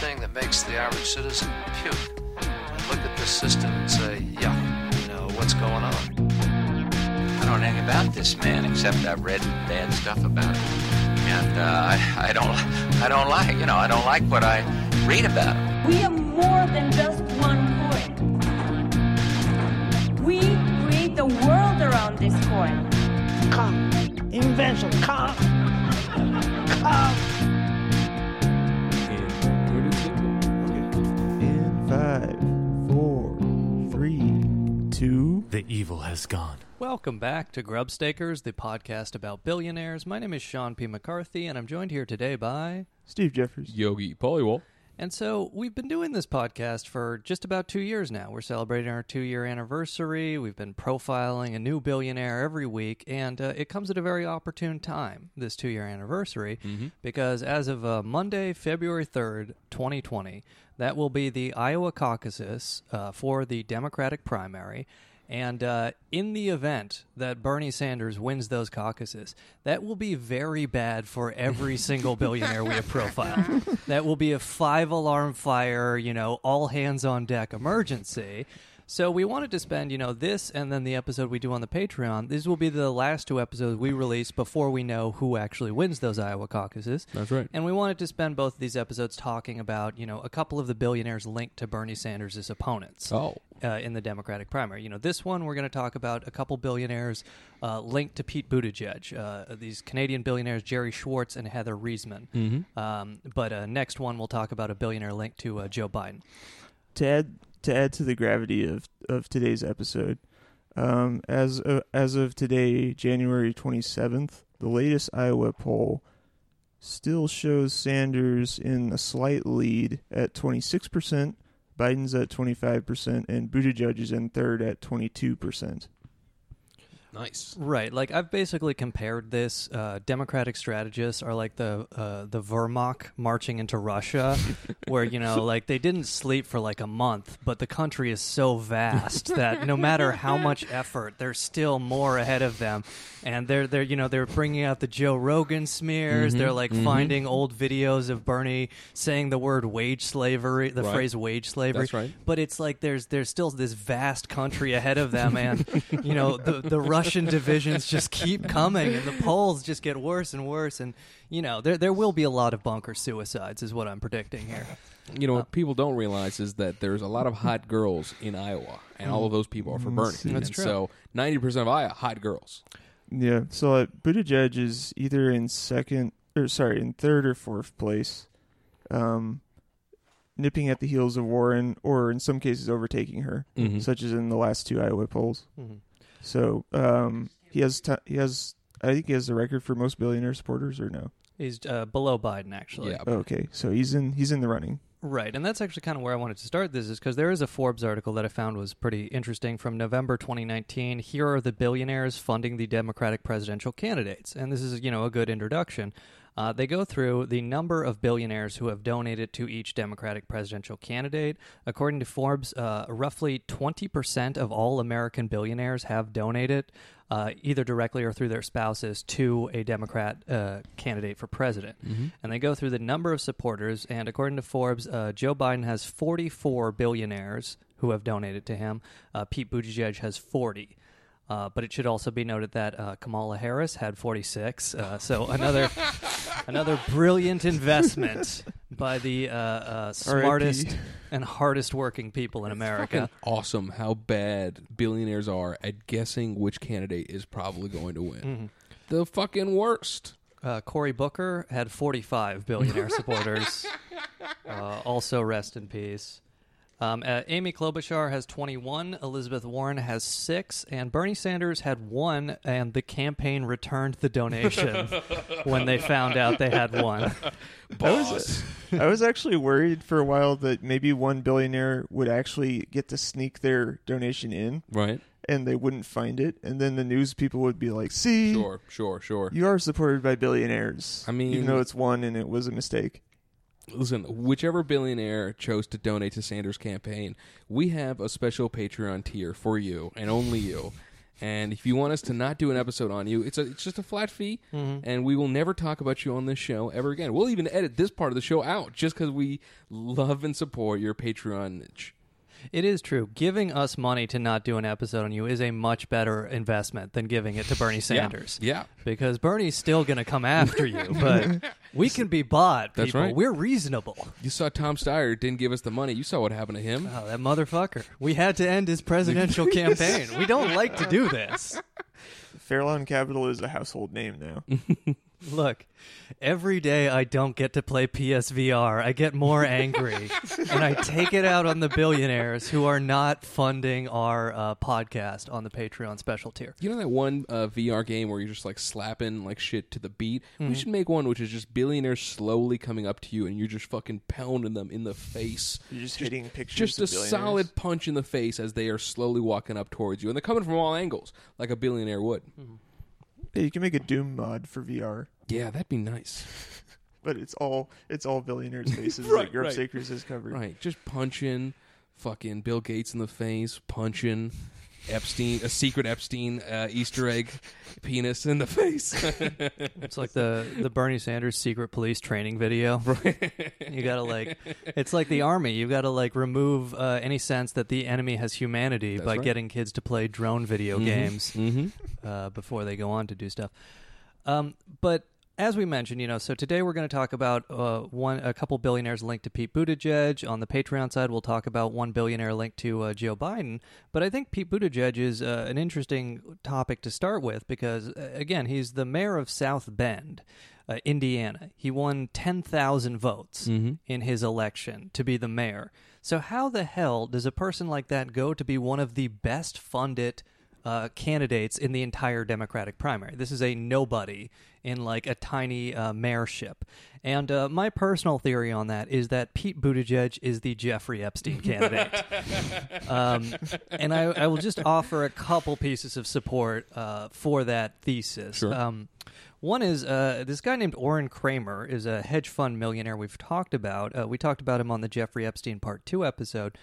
thing that makes the average citizen puke and look at this system and say, yeah, you know, what's going on? I don't know anything about this man except I've read bad stuff about him, and uh, I, I don't, I don't like, you know, I don't like what I read about him. We are more than just one coin. We create the world around this coin. Come. Invention. Come. Come. The evil has gone. Welcome back to Grubstakers, the podcast about billionaires. My name is Sean P. McCarthy, and I'm joined here today by. Steve Jeffers. Yogi Polywall. And so we've been doing this podcast for just about two years now. We're celebrating our two year anniversary. We've been profiling a new billionaire every week, and uh, it comes at a very opportune time, this two year anniversary, because as of uh, Monday, February 3rd, 2020, that will be the Iowa caucuses uh, for the Democratic primary. And uh, in the event that Bernie Sanders wins those caucuses, that will be very bad for every single billionaire we have profiled. That will be a five alarm fire, you know, all hands on deck emergency. So we wanted to spend, you know, this and then the episode we do on the Patreon. These will be the last two episodes we release before we know who actually wins those Iowa caucuses. That's right. And we wanted to spend both of these episodes talking about, you know, a couple of the billionaires linked to Bernie Sanders' opponents Oh. uh, in the Democratic primary. You know, this one we're going to talk about a couple billionaires uh, linked to Pete Buttigieg. Uh, these Canadian billionaires, Gerry Schwartz and Heather Reisman. Mm-hmm. Um, but uh, next one we'll talk about a billionaire linked to uh, Joe Biden. To add to add to the gravity of, of today's episode, um, as of, as of today, January twenty seventh, the latest Iowa poll still shows Sanders in a slight lead at twenty six percent. Biden's at twenty five percent, and Buttigieg is in third at twenty two percent. Nice. Right. Like I've basically compared this. Uh, Democratic strategists are like the uh, the Wehrmacht marching into Russia, where you know, like they didn't sleep for like a month, but the country is so vast that no matter how much effort, there's still more ahead of them, and they're they're you know they're bringing out the Joe Rogan smears. They're like finding old videos of Bernie saying the word wage slavery, the Right. phrase wage slavery. That's right. But it's like there's there's still this vast country ahead of them, and you know the the Russian divisions just keep coming, and the polls just get worse and worse, and you know there there will be a lot of bunker suicides, is what I'm predicting here. You know what people don't realize is that there's a lot of hot girls in Iowa, and all of those people are for Bernie. That's And true. So ninety percent of Iowa, hot girls. Yeah, so uh, Buttigieg is either in second, or sorry, in third or fourth place, um, nipping at the heels of Warren, or in some cases overtaking her, Mhm. such as in the last two Iowa polls. Mhm. So um, he has t- he has I think he has the record for most billionaire supporters, or no? He's uh, below Biden, actually. Yeah. Okay, so he's in he's in the running. Right, and that's actually kind of where I wanted to start this is because there is a Forbes article that I found was pretty interesting from November 2019. Here are the billionaires funding the Democratic presidential candidates, and this is you know a good introduction. Uh, they go through the number of billionaires who have donated to each Democratic presidential candidate. According to Forbes, uh, roughly 20% of all American billionaires have donated, uh, either directly or through their spouses, to a Democrat uh, candidate for president. And they go through the number of supporters. And according to Forbes, uh, Joe Biden has 44 billionaires who have donated to him. Uh, Pete Buttigieg has 40. Uh, but it should also be noted that uh, Kamala Harris had 46. Uh, so another another brilliant investment by the uh, uh, smartest and hardest working people in America. Awesome how bad billionaires are at guessing which candidate is probably going to win. Mm-hmm. The fucking worst. Uh, Cory Booker had 45 billionaire supporters. Uh, also, rest in peace. Um, uh, Amy Klobuchar has 21, Elizabeth Warren has six, and Bernie Sanders had one, and the campaign returned the donation when they found out they had one. I was I was actually worried for a while that maybe one billionaire would actually get to sneak their donation in, Right? and they wouldn't find it, and then the news people would be like, "See, Sure, sure, sure. you are supported by billionaires." I mean- even though it's one and it was a mistake. Listen, whichever billionaire chose to donate to Sanders' campaign, we have a special Patreon tier for you and only you. And if you want us to not do an episode on you, it's a it's just a flat fee, mm-hmm. and we will never talk about you on this show ever again. We'll even edit this part of the show out just because we love and support your Patreon. It is true. Giving us money to not do an episode on you is a much better investment than giving it to Bernie Sanders. Yeah. Because Bernie's still going to come after you, but we can be bought. That's people. right. We're reasonable. You saw Tom Steyer didn't give us the money. You saw what happened to him. Oh, that motherfucker. We had to end his presidential campaign. We don't like to do this. Farallon Capital is a household name now. Look, every day I don't get to play PSVR, I get more angry, and I take it out on the billionaires who are not funding our uh, podcast on the Patreon special tier. You know that one uh, VR game where you're just like slapping like shit to the beat? We should make one which is just billionaires slowly coming up to you and you're just fucking pounding them in the face. You're just, hitting pictures. Just a of billionaires. solid punch in the face as they are slowly walking up towards you. And they're coming from all angles, like a billionaire would. Yeah, you can make a Doom mod for VR, Yeah, that'd be nice. but it's all it's all billionaires' faces. Right, like Europe right. Covered. Right, just punching fucking Bill Gates in the face, punching Epstein, a secret Epstein uh, Easter egg penis in the face. It's like the the Bernie Sanders secret police training video. You gotta like, it's like the army. You gotta like remove uh, any sense that the enemy has humanity That's by right. getting kids to play drone video games mm-hmm. uh, before they go on to do stuff. Um, but as we mentioned, you know, so today we're going to talk about uh, one a couple billionaires linked to Pete Buttigieg. On the Patreon side, we'll talk about one billionaire linked to uh, Joe Biden. But I think Pete Buttigieg is uh, an interesting topic to start with because, uh, again, he's the mayor of South Bend. Uh, Indiana. He won 10,000 votes in his election to be the mayor. So, how the hell does a person like that go to be one of the best funded uh, candidates in the entire Democratic primary. This is a nobody in like a tiny uh, mayorship. And uh, my personal theory on that is that Pete Buttigieg is the Jeffrey Epstein candidate. um, and I, I will just offer a couple pieces of support uh, for that thesis. Sure. Um, one is uh, this guy named Orin Kramer is a hedge fund millionaire we've talked about. Uh, we talked about him on the Jeffrey Epstein Part Two episode.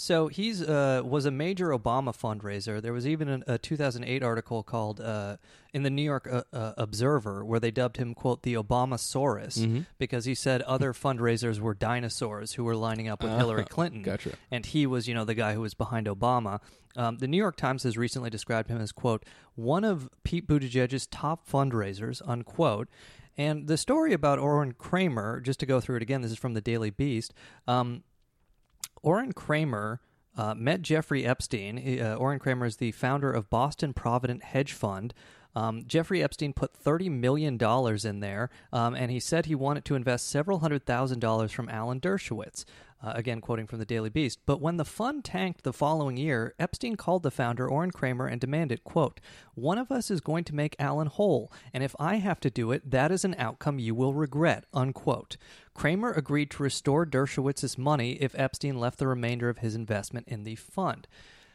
So he's uh, was a major Obama fundraiser. There was even an, a 2008 article called uh, in the New York uh, uh, Observer where they dubbed him "quote the Obamasaurus" because he said other fundraisers were dinosaurs who were lining up with Hillary Clinton. gotcha. And he was, you know, the guy who was behind Obama. Um, the New York Times has recently described him as quote one of Pete Buttigieg's top fundraisers unquote. And the story about Orin Kramer, just to go through it again, this is from the Daily Beast. Um, Orin Kramer uh, met Jeffrey Epstein. Uh, Orin Kramer is the founder of Boston Provident Hedge Fund. Um, Jeffrey Epstein put $30 million in there, um, and he said he wanted to invest several hundred thousand dollars from Alan Dershowitz. Uh, again, quoting from the Daily Beast. But when the fund tanked the following year, Epstein called the founder, Orin Kramer, and demanded, quote, One of us is going to make Alan whole, and if I have to do it, that is an outcome you will regret, unquote. Kramer agreed to restore Dershowitz's money if Epstein left the remainder of his investment in the fund.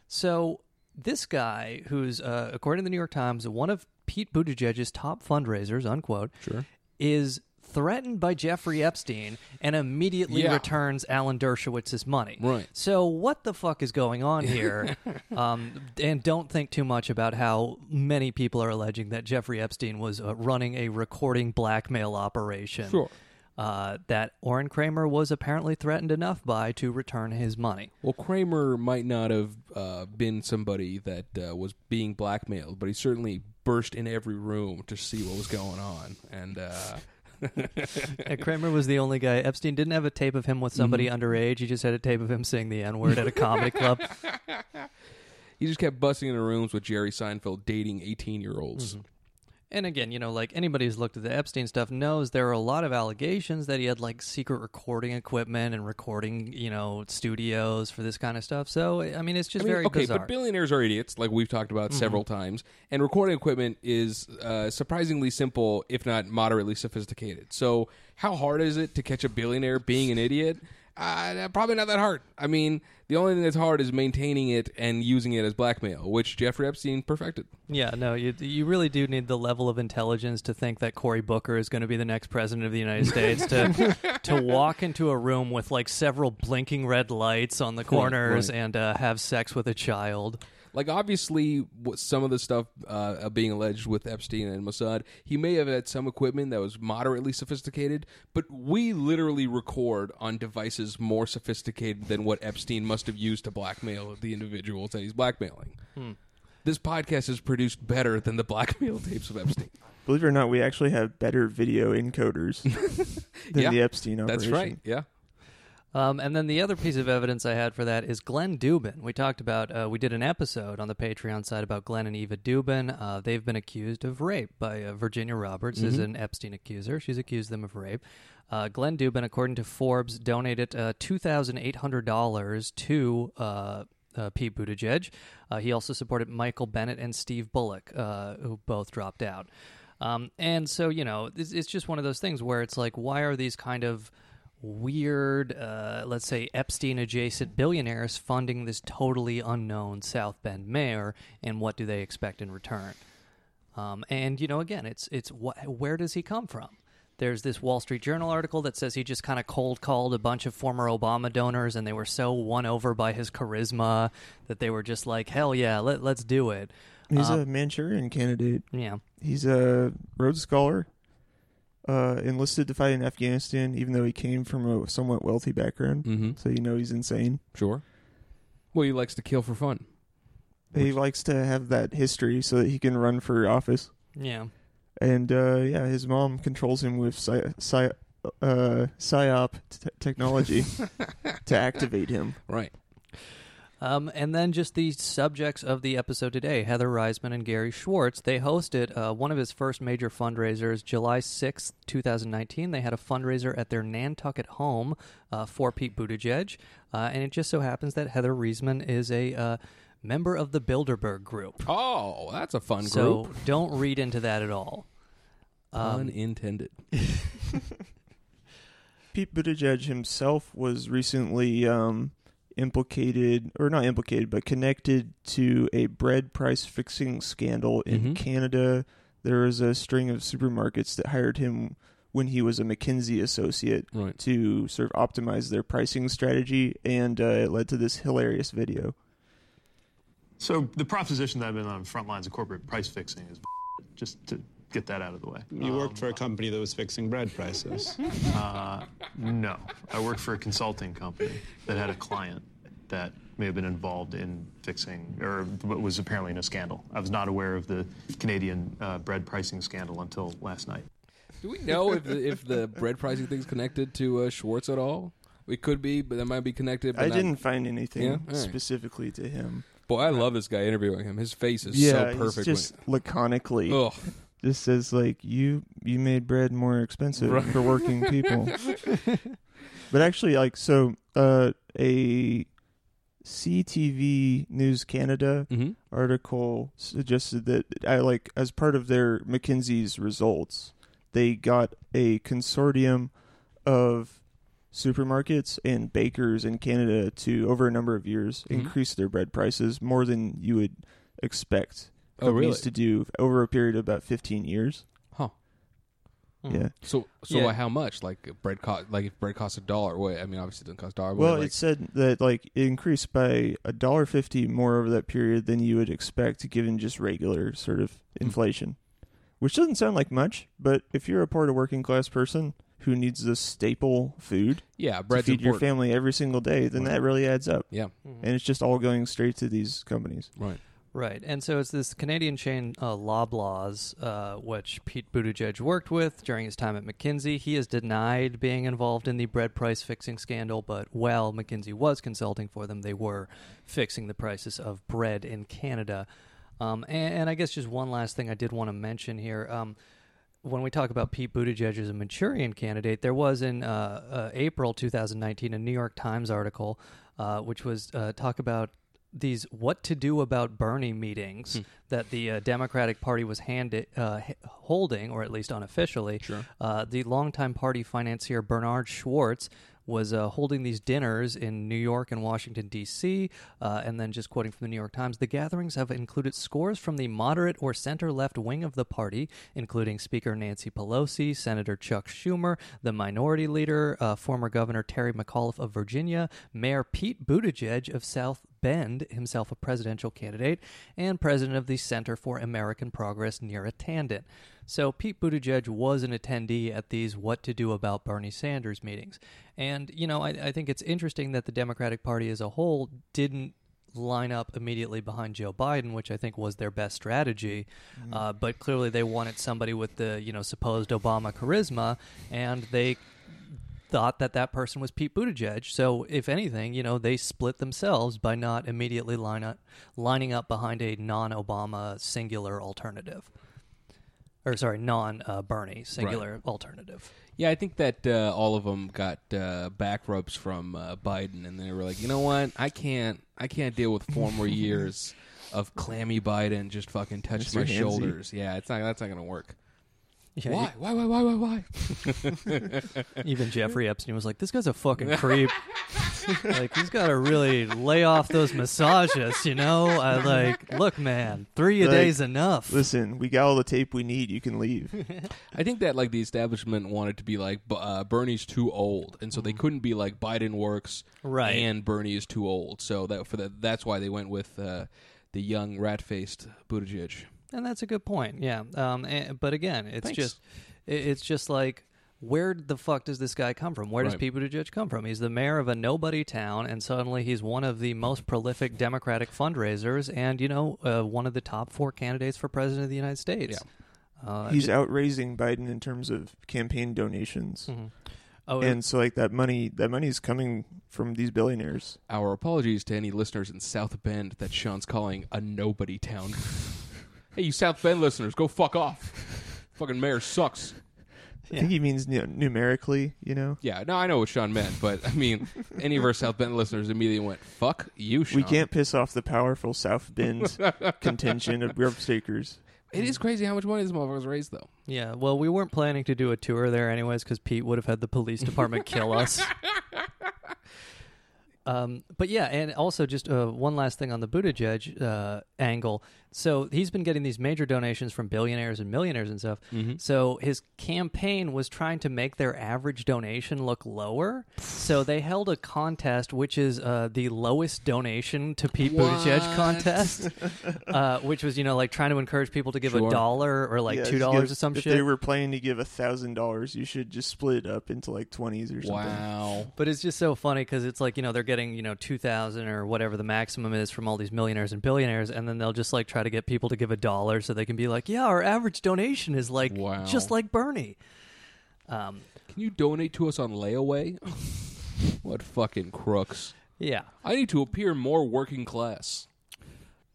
So this guy, who's uh, according to the New York Times, one of Pete Buttigieg's top fundraisers, unquote, Sure. is threatened by Jeffrey Epstein and immediately Yeah. returns Alan Dershowitz's money. Right. So what the fuck is going on here? um, and don't think too much about how many people are alleging that Jeffrey Epstein was uh, running a recording blackmail operation. Sure. Uh, that Orin Kramer was apparently threatened enough by to return his money. Well, Kramer might not have uh, been somebody that uh, was being blackmailed, but he certainly burst in every room to see what was going on. And And Kramer was the only guy. Epstein didn't have a tape of him with somebody Mm-hmm. underage. He just had a tape of him saying the N word at a comedy club. he just kept busting into rooms with Jerry Seinfeld dating 18 year olds. And again, you know, like anybody who's looked at the Epstein stuff knows there are a lot of allegations that he had like secret recording equipment and recording, you know, studios for this kind of stuff. So, I mean, it's just I mean, very okay, bizarre. but billionaires are idiots, like we've talked about several times. And recording equipment is uh, surprisingly simple, if not moderately sophisticated. So, how hard is it to catch a billionaire being an idiot? Uh, probably not that hard. I mean, the only thing that's hard is maintaining it and using it as blackmail, which Jeffrey Epstein perfected. yeah, no, you you really do need the level of intelligence to think that Cory Booker is going to be the next president of the United States to to walk into a room with like several blinking red lights on the corners right. and uh, have sex with a child. Like obviously, what some of the stuff uh, being alleged with Epstein and Mossad, he may have had some equipment that was moderately sophisticated, but we literally record on devices more sophisticated than what Epstein must have used to blackmail the individuals that he's blackmailing. This podcast is produced better than the blackmail tapes of Epstein. Believe it or not, we actually have better video encoders than Yeah, the Epstein operation. That's right. Yeah. Um, and then the other piece of evidence I had for that is Glenn Dubin. We talked about, uh, we did an episode on the Patreon side about Glenn and Eva Dubin. Uh, they've been accused of rape by uh, Virginia Roberts, is an Epstein accuser. She's accused them of rape. Uh, Glenn Dubin, according to Forbes, donated uh, $2,800 to uh, uh, Pete Buttigieg. Uh, he also supported Michael Bennet and Steve Bullock, uh, who both dropped out. Um, and so, you know, it's, it's just one of those things where it's like, why are these kind of weird, uh, let's say Epstein adjacent billionaires funding this totally unknown South Bend mayor, and what do they expect in return? Um, and you know, again, it's it's wh- where does he come from? There's this Wall Street Journal article that says he just kind of cold called a bunch of former Obama donors, and they were so won over by his charisma that they were just like, "Hell yeah, let, let's do it." He's Um, a Manchurian candidate. Yeah, He's a Rhodes Scholar, uh, enlisted to fight in Afghanistan, even though he came from a somewhat wealthy background. Mm-hmm. So you know he's insane. Sure. Well, he likes to kill for fun. He likes to have that history so that he can run for office. yeah. And uh, yeah, his mom controls him with psy- psy- uh, psyop t- technology to activate him. Right. Um, and then just the subjects of the episode today Heather Reisman and Gary Schwartz. They hosted uh, one of his first major fundraisers July 6th, 2019. They had a fundraiser at their Nantucket home uh, for Pete Buttigieg. Uh, and it just so happens that Heather Reisman is a uh, member of the Bilderberg Group. Oh, that's a fun So group. don't read into that at all. Um, Unintended. Pete Buttigieg himself was recently um, implicated, or not implicated, but connected to a bread price fixing scandal in Mhm. Canada. There was a string of supermarkets that hired him when he was a McKinsey associate Right. to sort of optimize their pricing strategy, and uh, it led to this hilarious video. So the proposition that I've been on front lines of corporate price fixing is just to get that out of the way. You worked for a company that was fixing bread prices. Uh, no, I worked for a consulting company that had a client that may have been involved in fixing, or what was apparently in a scandal. I was not aware of the Canadian uh, bread pricing scandal until last night. Do we know if the, if the bread pricing thing's connected to uh, Schwartz at all? It could be, but that might be connected. But I not- didn't find anything Yeah? All right. specifically to him. Boy, I love this guy interviewing him. His face is yeah, so he's perfect. just laconically. ugh. Just says like you you made bread more expensive Right. for working people but actually like so uh a CTV News Canada hmm article suggested that I like as part of their McKinsey's results they got a consortium of supermarkets and bakers in Canada to over a number of years Mhm. increase their bread prices more than you would expect Oh, companies really? to do over a period of about 15 years. Huh. Mhm. Yeah. So, so Yeah. how much? Like bread cost? Like if bread costs a dollar? Wait, I mean, obviously it doesn't cost a dollar. Well, like, it said that like it increased by a dollar fifty more over that period than you would expect given just regular sort of Hmm. inflation. Which doesn't sound like much, but if you're a poor to working class person who needs this staple food yeah, bread to bread's feed your family every single day, then Right. that really adds up. Yeah, Mhm. And it's just all going straight to these companies. right. Right, and so it's this Canadian chain, uh, Loblaws, uh, which Pete Buttigieg worked with during his time at McKinsey. He has denied being involved in the bread price fixing scandal, but while McKinsey was consulting for them, they were fixing the prices of bread in Canada. Um, and, and I guess just one last thing I did want to mention here. Um, when we talk about Pete Buttigieg as a Manchurian candidate, there was in uh, uh, April 2019 a New York Times article uh, which was uh, talk about these what to do about Bernie meetings that the uh, Democratic Party was handed, uh, holding, or at least unofficially. Sure. Uh, the longtime party financier Bernard Schwartz was uh, holding these dinners in New York and Washington, D.C. Uh, and then, just quoting from the New York Times, the gatherings have included scores from the moderate or center left wing of the party, including Speaker Nancy Pelosi, Senator Chuck Schumer, the minority leader, uh, former Governor Terry McAuliffe of Virginia, Mayor Pete Buttigieg of South Bend, himself a presidential candidate, and president of the Center for American Progress, Neera Tanden. So Pete Buttigieg was an attendee at these What to Do About Bernie Sanders meetings. And, you know, I, I think it's interesting that the Democratic Party as a whole didn't line up immediately behind Joe Biden, which I think was their best strategy. Uh, but clearly, they wanted somebody with the you know supposed Obama charisma, and they thought that that person was Pete Buttigieg. So, if anything, you know, they split themselves by not immediately line up, lining up behind a non-Obama singular alternative. Or sorry, non-Bernie singular alternative. Yeah, I think that uh, all of them got uh, back rubs from uh, Biden, and they were like, you know what, I can't, I can't deal with four more years of clammy Biden just fucking touching my Handsy. shoulders. Yeah, it's not, that's not gonna work. Yeah, Why? Why? Why? Why? Why? Why? Even Jeffrey Epstein was like, "This guy's a fucking creep. like he's got to really lay off those massages, you know? I like, look, man, three a Like, day's enough. Listen, we got all the tape we need. You can leave. I think that like the establishment wanted to be like B- uh, Bernie's too old, and so they couldn't be like Biden works Right. and Bernie is too old. So that for that, that's why they went with uh, the young rat faced Buttigieg. And that's a good point. Yeah. Um. eh, but again, it's Thanks. just, it, it's just like, where the fuck does this guy come from? Where does Right. Pete Buttigieg come from? He's the mayor of a nobody town, and suddenly he's one of the most prolific Democratic fundraisers, and you know, uh, one of the top four candidates for president of the United States. Uh, He's ju- outraising Biden in terms of campaign donations. Mhm. Oh, and so like that money that money is coming from these billionaires. Our apologies to any listeners in South Bend that Sean's calling a nobody town. hey, you South Bend listeners, go fuck off. Fucking mayor sucks. I think he means you know, numerically, you know. Yeah, no, I know what Sean meant, but I mean, any of our South Bend listeners immediately went, "Fuck you, Sean." We can't piss off the powerful South Bend contention of Grubstakers. It is crazy how much money this motherfucker's raised, though. Yeah, well, we weren't planning to do a tour there anyways because Pete would have had the police department kill us. Um, but yeah, and also just uh, one last thing on the Buttigieg uh, angle. So he's been getting these major donations from billionaires and millionaires and stuff. So his campaign was trying to make their average donation look lower. So they held a contest, which is uh, the lowest donation to Pete Buttigieg contest, uh, which was you know like trying to encourage people to give Sure. a dollar or like Yeah, two dollars give- or some shit. if shit. they were planning to give a thousand dollars, you should just split it up into like twenties or something. Wow. But it's just so funny because it's like you know they're getting you know two thousand or whatever the maximum is from all these millionaires and billionaires, and then they'll just like try to get people to give a dollar so they can be like, yeah, our average donation is like Wow. just like Bernie. Um, Can you donate to us on layaway? what fucking crooks. yeah. I need to appear more working class.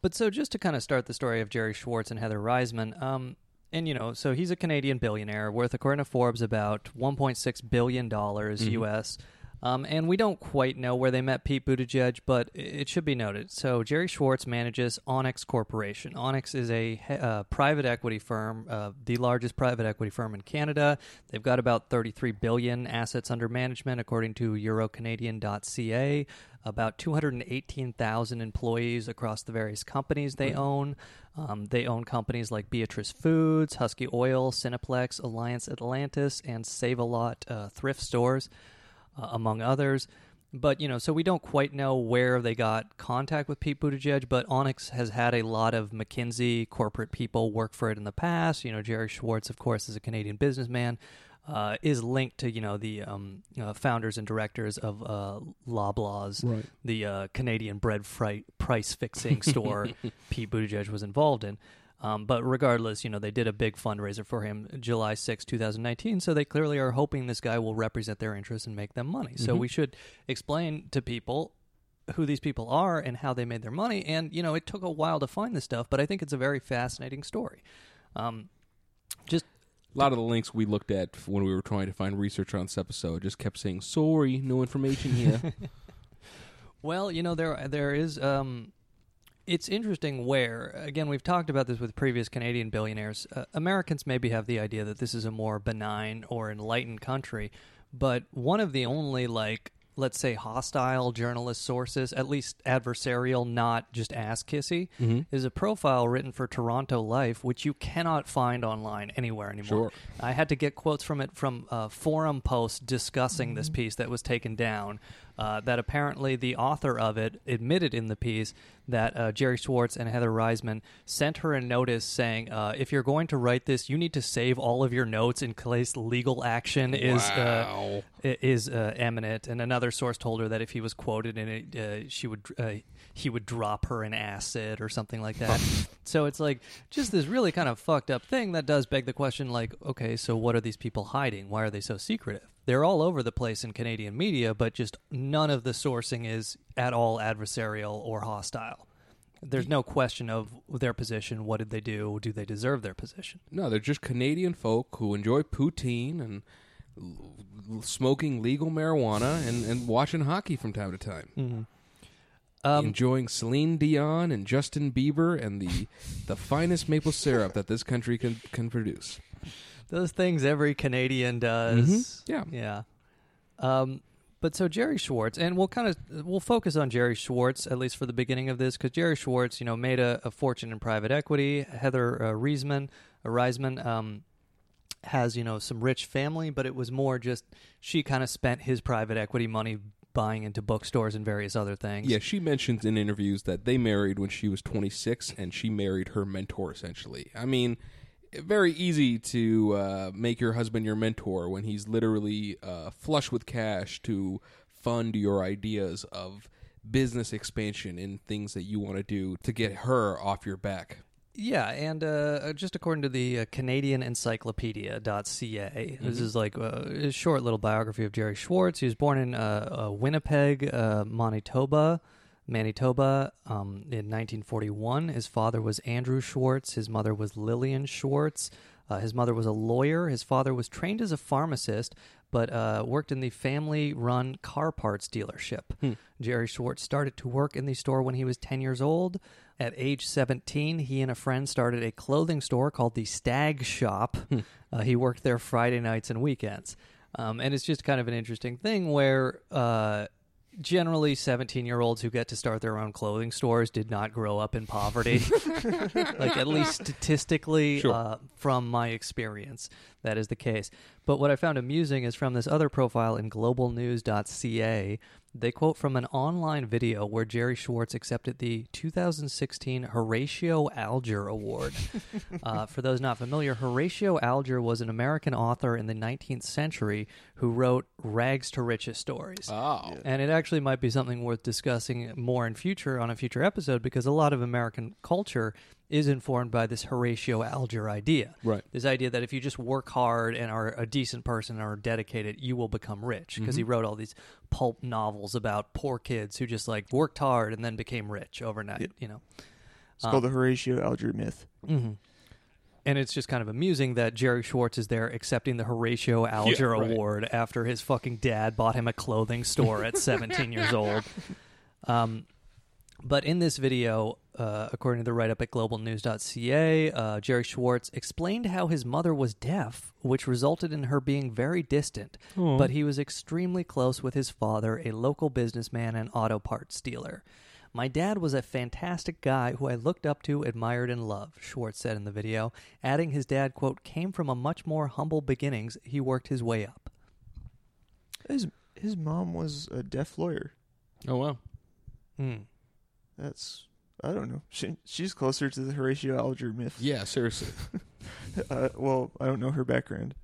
But so just to kind of start the story of Gerry Schwartz and Heather Reisman, um, and you know, so he's a Canadian billionaire worth, according to Forbes, about 1.6 billion dollars U.S. Um, and we don't quite know where they met Pete Buttigieg, but it should be noted. So Gerry Schwartz manages Onex Corporation. Onex is a uh, private equity firm, uh, the largest private equity firm in Canada. They've got about 33 billion assets under management, according to EuroCanadian.ca. About 218,000 employees across the various companies they own. Um, they own companies like Beatrice Foods, Husky Oil, Cineplex, Alliance Atlantis, and Save a Lot uh, thrift stores uh, among others. But you know, so we don't quite know where they got contact with Pete Buttigieg. But Onex has had a lot of McKinsey corporate people work for it in the past. You know, Gerry Schwartz, of course, is a Canadian businessman. Uh, is linked to you know the um, uh, founders and directors of uh, Loblaws, Right. the uh, Canadian bread fri- price fixing store Pete Buttigieg was involved in. Um, but regardless, you know, they did a big fundraiser for him July 6, 2019. So they clearly are hoping this guy will represent their interests and make them money. So we should explain to people who these people are and how they made their money. And, you know, it took a while to find this stuff, but I think it's a very fascinating story. Um, just A lot of the links we looked at when we were trying to find research on this episode just kept saying, sorry, no information here. Well, you know there there is um it's interesting where again we've talked about this with previous Canadian billionaires. Uh, Americans maybe have the idea that this is a more benign or enlightened country, but one of the only like let's say hostile journalist sources, at least adversarial, not just ass kissy, is a profile written for Toronto Life, which you cannot find online anywhere anymore. Sure. I had to get quotes from it from a forum post discussing this piece that was taken down. Uh, that apparently the author of it admitted in the piece that uh, Gerry Schwartz and Heather Reisman sent her a notice saying, uh, "If you're going to write this, you need to save all of your notes in case legal action is uh, Wow. is uh, eminent." And another source told her that if he was quoted in it, uh, she would uh, he would drop her in acid or something like that. so it's like just this really kind of fucked up thing that does beg the question, like, okay, so what are these people hiding? Why are they so secretive? They're all over the place in Canadian media, but just none of the sourcing is at all adversarial or hostile. There's no question of their position. What did they do? Do they deserve their position? No, they're just Canadian folk who enjoy poutine and l- l- smoking legal marijuana and, and watching hockey from time to time. Mm-hmm. Um, Enjoying Celine Dion and Justin Bieber and the the finest maple syrup that this country can can produce. Those things every Canadian does. Yeah. Yeah. Um, but so Gerry Schwartz, and we'll kind of we'll focus on Gerry Schwartz at least for the beginning of this, because Gerry Schwartz, you know, made a, a fortune in private equity. Heather uh, Reisman, uh, Reisman, um, has you know some rich family, but it was more just she kind of spent his private equity money buying into bookstores and various other things. Yeah, she mentions in interviews that they married when she was 26 and she married her mentor essentially. I mean, very easy to uh, make your husband your mentor when he's literally uh, flush with cash to fund your ideas of business expansion and things that you want to do to get her off your back. Yeah, and uh, just according to the uh, Canadian Encyclopedia.ca, this is like uh, a short little biography of Gerry Schwartz. He was born in uh, uh, Winnipeg, uh, Manitoba, Manitoba, um, in 1941. His father was Andrew Schwartz. His mother was Lillian Schwartz. Uh, his mother was a lawyer. His father was trained as a pharmacist, but uh, worked in the family-run car parts dealership. Gerry Schwartz started to work in the store when he was 10 years old. At age 17, he and a friend started a clothing store called the Stag Shop. Uh, he worked there Friday nights and weekends. Um, and it's just kind of an interesting thing where uh, generally 17 year olds who get to start their own clothing stores did not grow up in poverty. like, at least statistically, Sure. uh, from my experience, that is the case. But what I found amusing is from this other profile in globalnews.ca, they quote from an online video where Gerry Schwartz accepted the 2016 Horatio Alger Award. uh, for those not familiar, Horatio Alger was an American author in the 19th century who wrote rags to riches stories. Oh. And it actually might be something worth discussing more in future on a future episode because a lot of American culture is informed by this Horatio Alger idea. Right. This idea that if you just work hard and are a decent person and are dedicated, you will become rich. Because he wrote all these pulp novels about poor kids who just like worked hard and then became rich overnight, you know. It's called the Horatio Alger myth. Mm-hmm. And it's just kind of amusing that Gerry Schwartz is there accepting the Horatio Alger right. Award after his fucking dad bought him a clothing store at 17 years old. Um, but in this video, uh, according to the write up at globalnews.ca, uh, Gerry Schwartz explained how his mother was deaf, which resulted in her being very distant. But he was extremely close with his father, a local businessman and auto parts dealer. My dad was a fantastic guy who I looked up to, admired, and loved, Schwartz said in the video, adding his dad, quote, came from a much more humble beginnings. He worked his way up. His his mom was a deaf lawyer. Oh wow. Hmm. That's I don't know. She, she's closer to the Horatio Alger myth. Yeah, seriously. Uh, well, I don't know her background.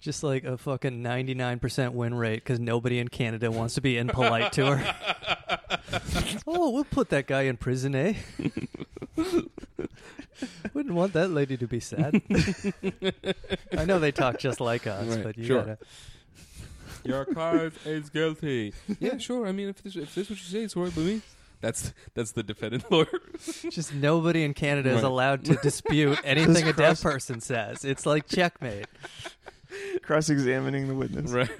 Just like a fucking 99% win rate because nobody in Canada wants to be impolite to her. oh, we'll put that guy in prison, eh? Wouldn't want that lady to be sad. I know they talk just like us, Right, but you sure. gotta. Your card is guilty. yeah, sure. I mean, if this, if this is what you say, it's what by me. That's that's the defendant lawyer. Just nobody in Canada is Right. allowed to dispute anything a deaf person says. It's like checkmate. Cross examining the witness. right.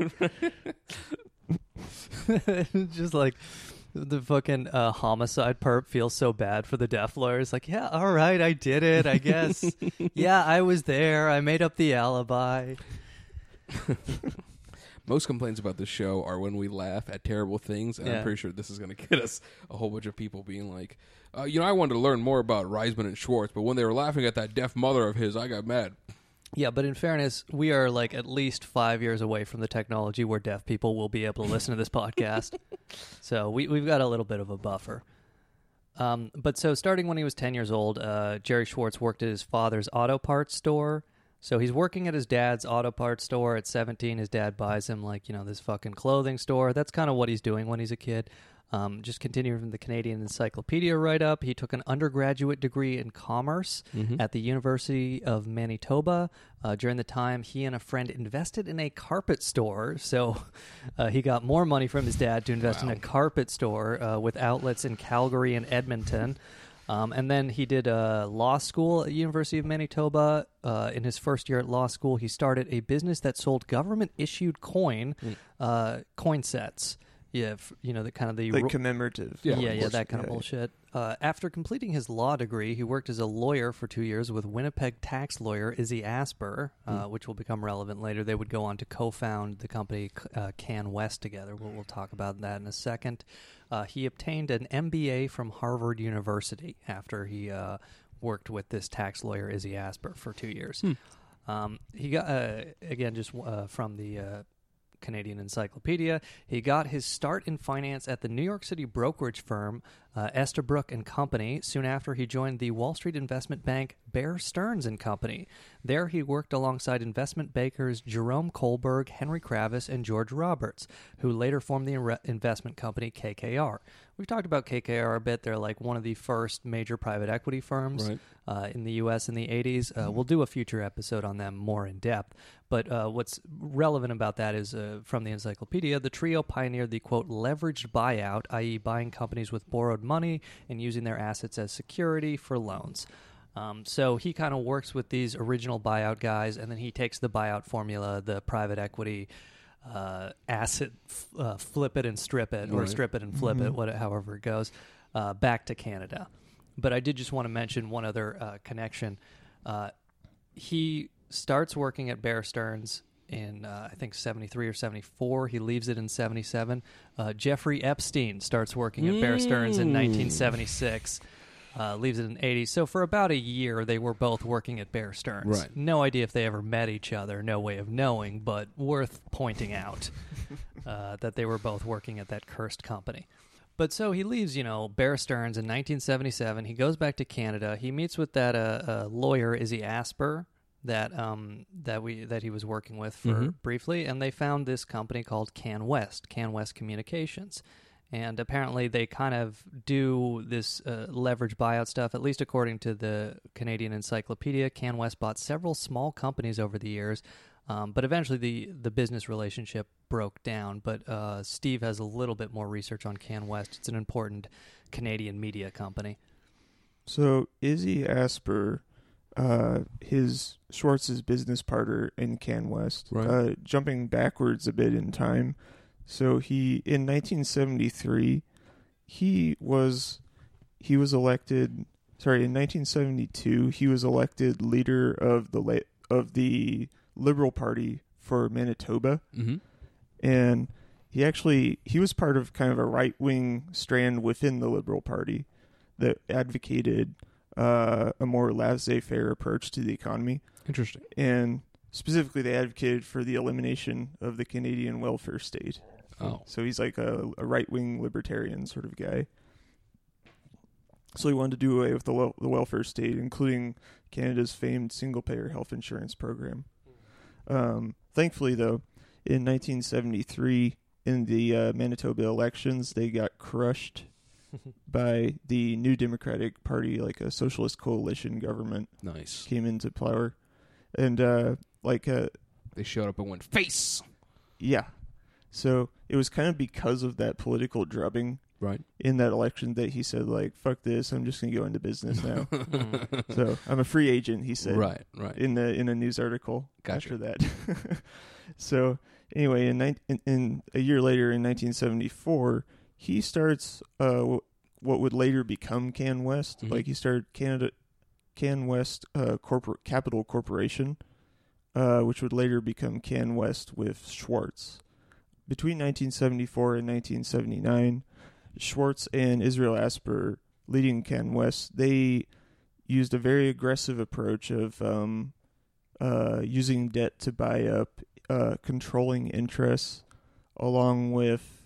just like the fucking uh, homicide perp feels so bad for the deaf lawyer. It's like, yeah, all right, I did it. I guess. yeah, I was there. I made up the alibi. Most complaints about this show are when we laugh at terrible things, and Yeah. I'm pretty sure this is going to get us a whole bunch of people being like, uh, you know, I wanted to learn more about Reisman and Schwartz, but when they were laughing at that deaf mother of his, I got mad. Yeah, but in fairness, we are like at least five years away from the technology where deaf people will be able to listen to this podcast. So we, we've got a little bit of a buffer. Um, but so starting when he was 10 years old, uh, Gerry Schwartz worked at his father's auto parts store. So he's working at his dad's auto parts store at 17. His dad buys him, like, you know, this fucking clothing store. That's kind of what he's doing when he's a kid. Um, just continuing from the Canadian Encyclopedia write up, he took an undergraduate degree in commerce at the University of Manitoba. Uh, during the time, he and a friend invested in a carpet store. So uh, he got more money from his dad to invest in a carpet store uh, with outlets in Calgary and Edmonton. Um, and then he did uh, law school at University of Manitoba. Uh, in his first year at law school, he started a business that sold government-issued coin, uh, coin sets. Yeah, f- you know the kind of the Like ro- commemorative. yeah, of yeah, that kind of Yeah, bullshit. Uh, after completing his law degree, he worked as a lawyer for two years with Winnipeg tax lawyer Izzy Asper, uh, Hmm. which will become relevant later. They would go on to co-found the company uh, Can West together. We'll, we'll talk about that in a second. Uh, he obtained an MBA from Harvard University after he uh, worked with this tax lawyer Izzy Asper for two years. Um, he got uh, again just uh, from the uh, Canadian Encyclopedia. He got his start in finance at the New York City brokerage firm uh, Estabrook and Company. Soon after, he joined the Wall Street investment bank Bear Stearns and Company. There, he worked alongside investment bankers Jerome Kohlberg, Henry Kravis, and George Roberts, who later formed the inre- investment company KKR. We've talked about KKR a bit. They're like one of the first major private equity firms Right. uh, in the U.S. in the 80s. Uh, we'll do a future episode on them more in depth. But uh, what's relevant about that is uh, from the encyclopedia, the trio pioneered the quote leveraged buyout, i.e., buying companies with borrowed money and using their assets as security for loans. Um, so he kind of works with these original buyout guys, and then he takes the buyout formula, the private equity. Uh, asset, f- uh, flip it and strip it, or Right. strip it and flip it, what, however it goes, uh, back to Canada. But I did just want to mention one other uh, connection. Uh, he starts working at Bear Stearns in uh, I think 73 or 74. He leaves it in 77. Uh, Jeffrey Epstein starts working at Bear Stearns in 1976. Uh, leaves it in 80. So for about a year, they were both working at Bear Stearns. Right. No idea if they ever met each other. No way of knowing, but worth pointing out uh, that they were both working at that cursed company. But so he leaves, you know, Bear Stearns in 1977. He goes back to Canada. He meets with that uh, uh, lawyer, Izzy Asper, that um that we that he was working with for Mhm. briefly, and they found this company called Can West, Can West Communications. And apparently, they kind of do this uh, leverage buyout stuff, at least according to the Canadian Encyclopedia. canwest bought several small companies over the years, um, but eventually the, the business relationship broke down. But uh, Steve has a little bit more research on canwest It's an important Canadian media company. So Izzy Asper, uh, his Schwartz's business partner in CanWest. Right. uh, jumping backwards a bit in time. So he in 1973, he was he was elected. Sorry, in 1972, he was elected leader of the la- of the Liberal Party for Manitoba Mm-hmm. and he actually he was part of kind of a right wing strand within the Liberal Party that advocated uh, a more laissez faire approach to the economy, Interesting. and specifically they advocated for the elimination of the Canadian welfare state. Oh. So he's like a, a right wing libertarian sort of guy. So he wanted to do away with the, wel- the welfare state, including Canada's famed single payer health insurance program. Um, thankfully, though, in 1973, in the uh, Manitoba elections, they got crushed by the New Democratic Party, like a socialist coalition government Nice. came into power. And, uh, like, uh, They showed up and went face. yeah. So it was kind of because of that political drubbing Right. in that election that he said, like, fuck this, I'm just going to go into business now. so I'm a free agent, he said. Right. Right. In the in a news article Gotcha. after that. so anyway, in, nine in in a year later, in 1974, he starts uh, wh- what would later become Can West. Mhm. Like he started Canada Can West uh, Corporate Capital Corporation, uh, which would later become Can West with Schwartz. Between 1974 and 1979, Schwartz and Israel Asper, leading Can West, they used a very aggressive approach of um, uh, using debt to buy up uh, controlling interests, along with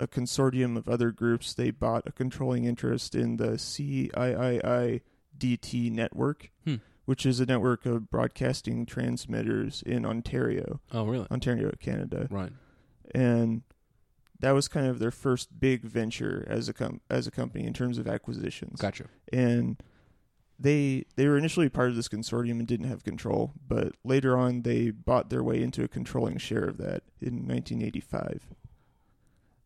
a consortium of other groups. They bought a controlling interest in the CIII DT network, Hmm. which is a network of broadcasting transmitters in Ontario, Oh, really? Ontario, Canada Right. And that was kind of their first big venture as a com- as a company in terms of acquisitions. Gotcha. And they they were initially part of this consortium and didn't have control, but later on they bought their way into a controlling share of that in 1985.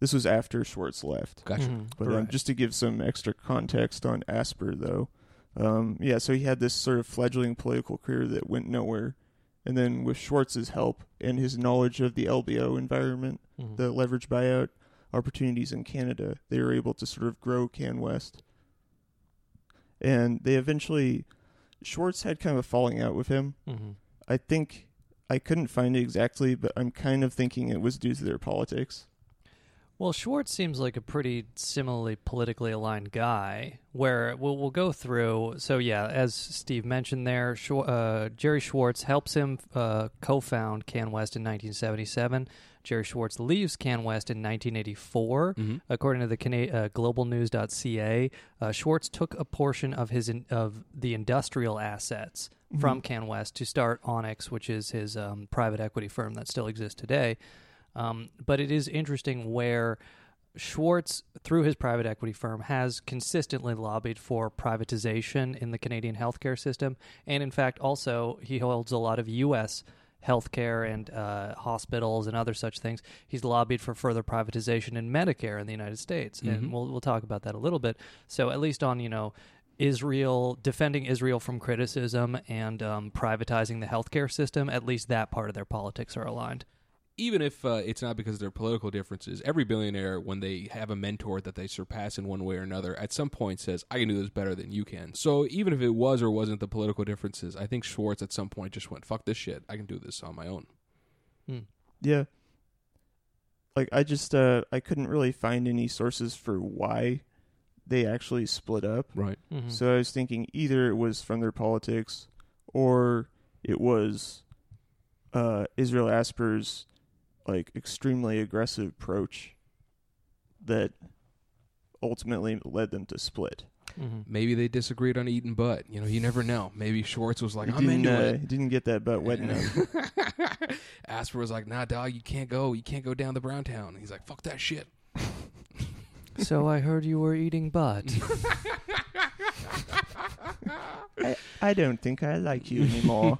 This was after Schwartz left. Gotcha. Mhm. But um, Right. just to give some extra context on Asper, though, um, yeah, so he had this sort of fledgling political career that went nowhere. And then with Schwartz's help and his knowledge of the LBO environment, Mhm. the leverage buyout opportunities in Canada, they were able to sort of grow CanWest. And they eventually, Schwartz had kind of a falling out with him. Mhm. I think I couldn't find it exactly, but I'm kind of thinking it was due to their politics. Well, Schwartz seems like a pretty similarly politically aligned guy. Where we'll, we'll go through. So yeah, as Steve mentioned there, uh, Gerry Schwartz helps him uh, co-found CanWest in 1977. Gerry Schwartz leaves CanWest in 1984. Mhm. According to the Cana- uh, GlobalNews.ca, uh, Schwartz took a portion of his in- of the industrial assets from CanWest to start Onex, which is his um, private equity firm that still exists today. Um, but it is interesting where Schwartz, through his private equity firm, has consistently lobbied for privatization in the Canadian healthcare system. And in fact, also, he holds a lot of U.S. healthcare and uh, hospitals and other such things. He's lobbied for further privatization in Medicare in the United States. Mhm. And we'll, we'll talk about that a little bit. So, at least on, you know, Israel, defending Israel from criticism and um, privatizing the healthcare system, at least that part of their politics are aligned. Even if uh, it's not because of their political differences, every billionaire, when they have a mentor that they surpass in one way or another, at some point says, I can do this better than you can. So even if it was or wasn't the political differences, I think Schwartz at some point just went, fuck this shit. I can do this on my own. Hmm. Yeah. Like I just uh I couldn't really find any sources for why they actually split up. Right. Mhm. So I was thinking either it was from their politics or it was uh Israel Asper's like extremely aggressive approach that ultimately led them to split. Mhm. Maybe they disagreed on eating butt. You know, you never know. Maybe Schwartz was like, He I'm didn't, into uh, it. he didn't get that butt wet enough. Asper was like, nah, dog, you can't go. You can't go down to Browntown. He's like, fuck that shit. so I heard you were eating butt. I, I don't think I like you anymore.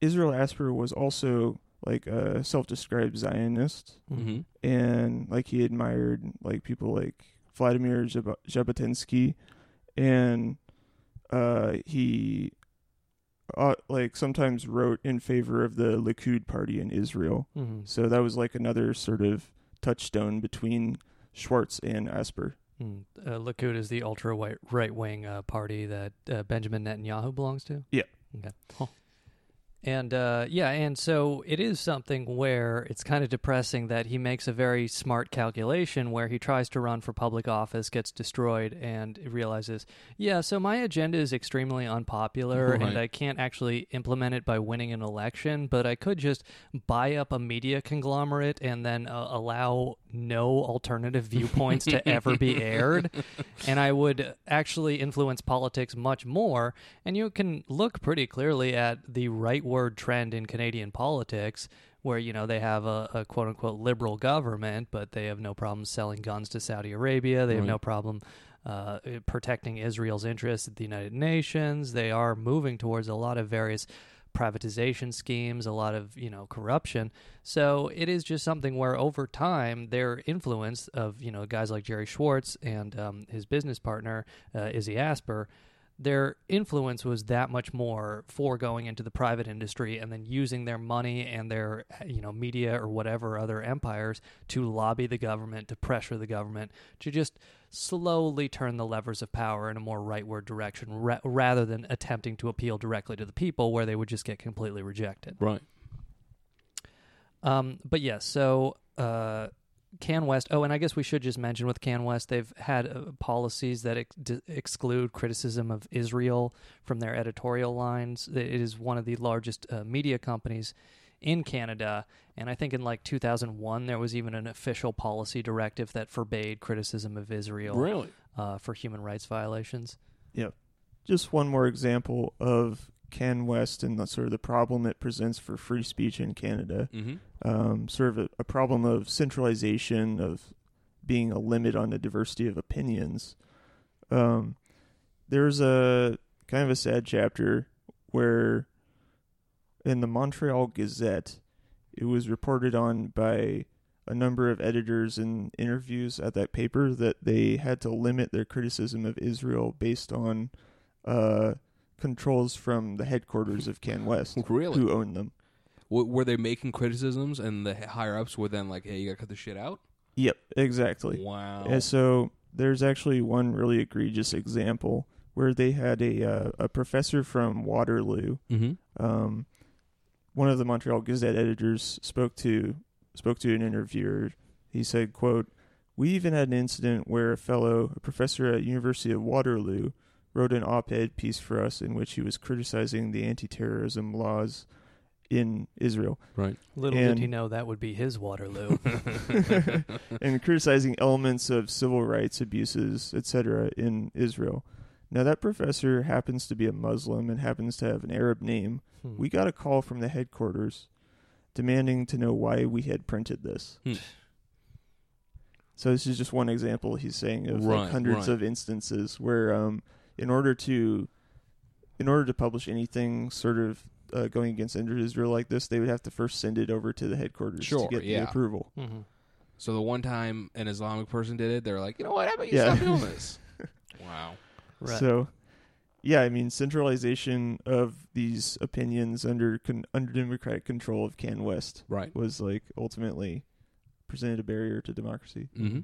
Israel Asper was also like a self-described Zionist, Mm-hmm. and like he admired like people like Vladimir Jabotinsky, and uh, he uh, like sometimes wrote in favor of the Likud party in Israel. Mhm. So that was like another sort of touchstone between Schwartz and Asper. Mm. Uh, Likud is the ultra right wing uh, party that uh, Benjamin Netanyahu belongs to. Yeah. Okay. And uh, yeah, and so it is something where it's kind of depressing that he makes a very smart calculation where he tries to run for public office, gets destroyed, and realizes, yeah, so my agenda is extremely unpopular, Right. and I can't actually implement it by winning an election, but I could just buy up a media conglomerate and then uh, allow no alternative viewpoints to ever be aired, and I would actually influence politics much more. And you can look pretty clearly at the rightward trend in Canadian politics, where you know they have a, a quote unquote liberal government, but they have no problem selling guns to Saudi Arabia. They have Right. no problem. Uh, protecting Israel's interests at the United Nations. They are moving towards a lot of various privatization schemes, a lot of you know corruption. So it is just something where over time their influence of you know guys like Gerry Schwartz and um, his business partner uh, Izzy Asper, their influence was that much more for going into the private industry and then using their money and their you know media or whatever other empires to lobby the government to pressure the government to just slowly turn the levers of power in a more rightward direction ra- rather than attempting to appeal directly to the people where they would just get completely rejected. Right. Um, but yes, so uh, Can West. Oh, and I guess we should just mention with Can West, they've had uh, policies that ex- d- exclude criticism of Israel from their editorial lines. It is one of the largest uh, media companies in Canada, and I think in like 2001 there was even an official policy directive that forbade criticism of Israel Really? uh, for human rights violations. Yep. Just one more example of Can West and the sort of the problem it presents for free speech in Canada. Mm-hmm. Um, sort of a, a problem of centralization, of being a limit on the diversity of opinions. Um, there's a kind of a sad chapter where in the Montreal Gazette, it was reported on by a number of editors in interviews at that paper that they had to limit their criticism of Israel based on uh, controls from the headquarters of Can West, Really? who owned them. W- were they making criticisms, and the higher ups were then like, "Hey, you gotta cut the shit out." Yep, exactly. Wow. And so there's actually one really egregious example where they had a uh, a professor from Waterloo. Mm-hmm. Um, one of the Montreal Gazette editors spoke to spoke to an interviewer. He said, "quote We even had an incident where a fellow, a professor at University of Waterloo, wrote an op-ed piece for us in which he was criticizing the anti-terrorism laws in Israel." Right. Little did he know that would be his Waterloo. and criticizing elements of civil rights abuses, etc., in Israel. Now, that professor happens to be a Muslim and happens to have an Arab name. Hmm. We got a call from the headquarters demanding to know why we had printed this. Hmm. So this is just one example he's saying of Right, like hundreds right. of instances where, um, in order to, in order to publish anything sort of uh, going against Israel like this, they would have to first send it over to the headquarters Sure, to get yeah. the approval. Mhm. So the one time an Islamic person did it, they're like, "You know what? How about you Yeah. stop doing this?" wow. Right. So, yeah, I mean, centralization of these opinions under con- under democratic control of Can West Right. was like ultimately presented a barrier to democracy. Mm-hmm.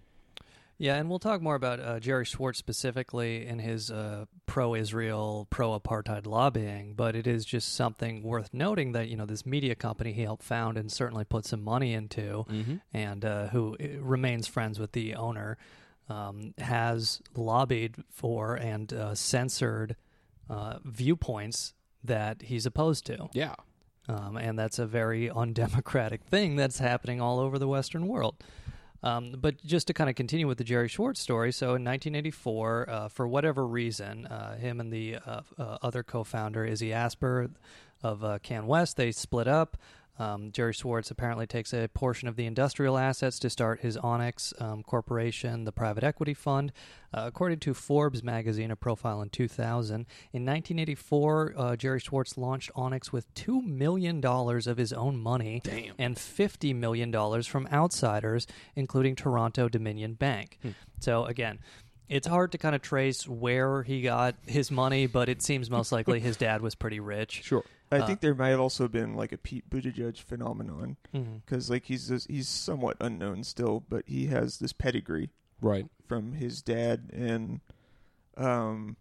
Yeah, and we'll talk more about uh, Gerry Schwartz specifically in his uh, pro-Israel, pro-apartheid lobbying. But it is just something worth noting that you know this media company he helped found and certainly put some money into, Mm-hmm. and uh, who uh, remains friends with the owner, um, has lobbied for and uh, censored uh, viewpoints that he's opposed to. Yeah. Um, and that's a very undemocratic thing that's happening all over the Western world. Um, but just to kind of continue with the Gerry Schwartz story, so in 1984, uh, for whatever reason, uh, him and the uh, uh, other co-founder Izzy Asper of uh, Can West, they split up. Um, Gerry Schwartz apparently takes a portion of the industrial assets to start his Onex um, Corporation, the private equity fund. Uh, according to Forbes magazine, a profile in 2000, in 1984, uh, Gerry Schwartz launched Onex with $2 million of his own money Damn. and $50 million from outsiders, including Toronto Dominion Bank. So, again, it's hard to kind of trace where he got his money, but it seems most likely his dad was pretty rich. Sure. I Uh, think there might have also been like a Pete Buttigieg phenomenon because like he's just, he's somewhat unknown still, but he has this pedigree Right. from his dad and um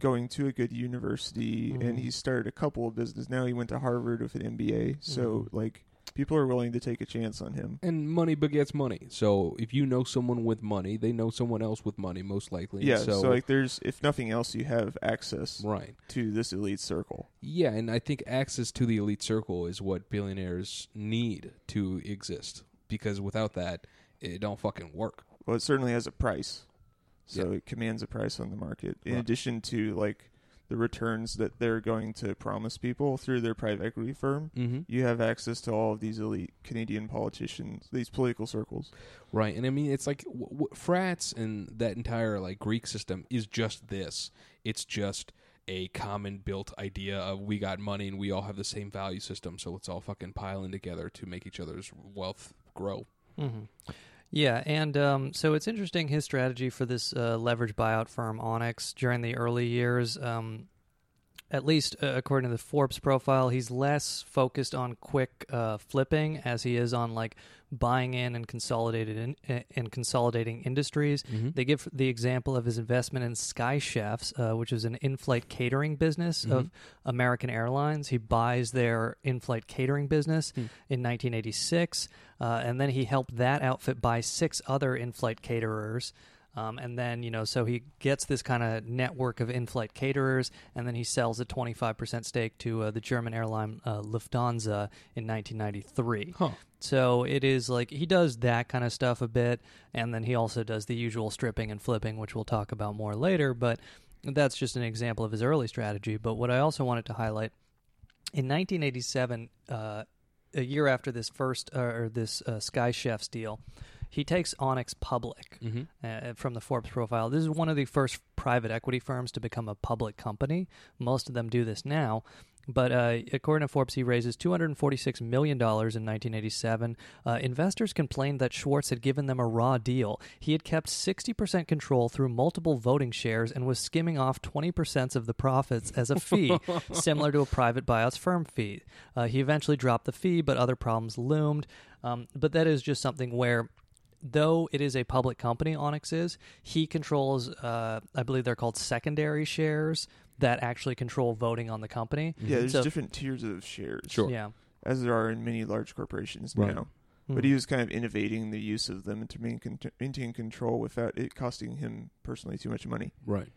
going to a good university Mhm. and he started a couple of business now he went to harvard with an mba so Mhm. like people are willing to take a chance on him And money begets money. So if you know someone with money, they know someone else with money, most likely. yeah So, so, like there's if nothing else you have access right. to this elite circle Yeah, and I think access to the elite circle is what billionaires need to exist. Because without that, it don't fucking work. well it certainly has a price so Yeah. it commands a price on the market in Right. addition to like the returns that they're going to promise people through their private equity firm Mm-hmm. you have access to all of these elite Canadian politicians, these political circles. Right, and I mean it's like w- w- frats and that entire like Greek system is just this. It's just a common built idea of we got money and we all have the same value system, so let's all fucking pile in together to make each other's wealth grow. hmm Yeah, and um, so it's interesting his strategy for this uh, leverage buyout firm Onex during the early years. Um, at least uh, according to the Forbes profile, he's less focused on quick uh, flipping as he is on like buying in and consolidated in, and consolidating industries. They give the example of his investment in Sky Chefs, uh, which is an in-flight catering business of American Airlines. He buys their in-flight catering business in 1986, uh, and then he helped that outfit buy six other in-flight caterers. Um, and then, you know, so he gets this kind of network of in flight caterers, and then he sells a 25% stake to uh, the German airline uh, Lufthansa in 1993. Huh. So it is like he does that kind of stuff a bit, and then he also does the usual stripping and flipping, which we'll talk about more later. But that's just an example of his early strategy. But what I also wanted to highlight in 1987, uh, a year after this first uh, or this uh, Sky Chefs deal, he takes Onex public uh, from the Forbes profile. This is one of the first private equity firms to become a public company. Most of them do this now. But uh, according to Forbes, he raises $246 million in 1987. Uh, investors complained that Schwartz had given them a raw deal. He had kept 60% control through multiple voting shares and was skimming off 20% of the profits as a fee, similar to a private buyout's firm fee. Uh, he eventually dropped the fee, but other problems loomed. Um, but that is just something where though it is a public company, Onex is, he controls, uh, I believe they're called secondary shares that actually control voting on the company. Yeah, there's So- different tiers of shares. Sure. Yeah. As there are in many large corporations Right. now. Hmm. But he was kind of innovating the use of them to maintain, maintain control without it costing him personally too much money. Right.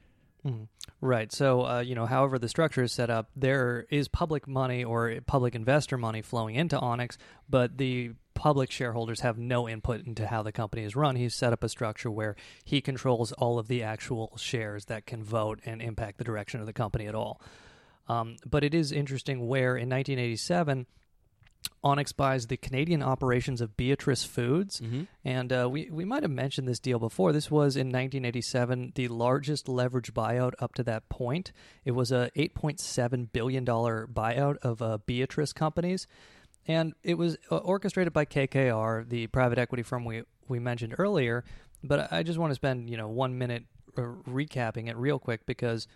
Mhm. Right. So, uh, you know, however the structure is set up, there is public money or public investor money flowing into Onex, but the public shareholders have no input into how the company is run. He's set up a structure where he controls all of the actual shares that can vote and impact the direction of the company at all. Um, but it is interesting where in 1987, Onex buys the Canadian operations of Beatrice Foods, and uh, we we might have mentioned this deal before. This was in 1987 the largest leverage buyout up to that point. It was a 8.7 billion dollar buyout of uh, Beatrice companies, and it was uh, orchestrated by KKR, the private equity firm we we mentioned earlier. But I just want to spend you know one minute uh, recapping it real quick because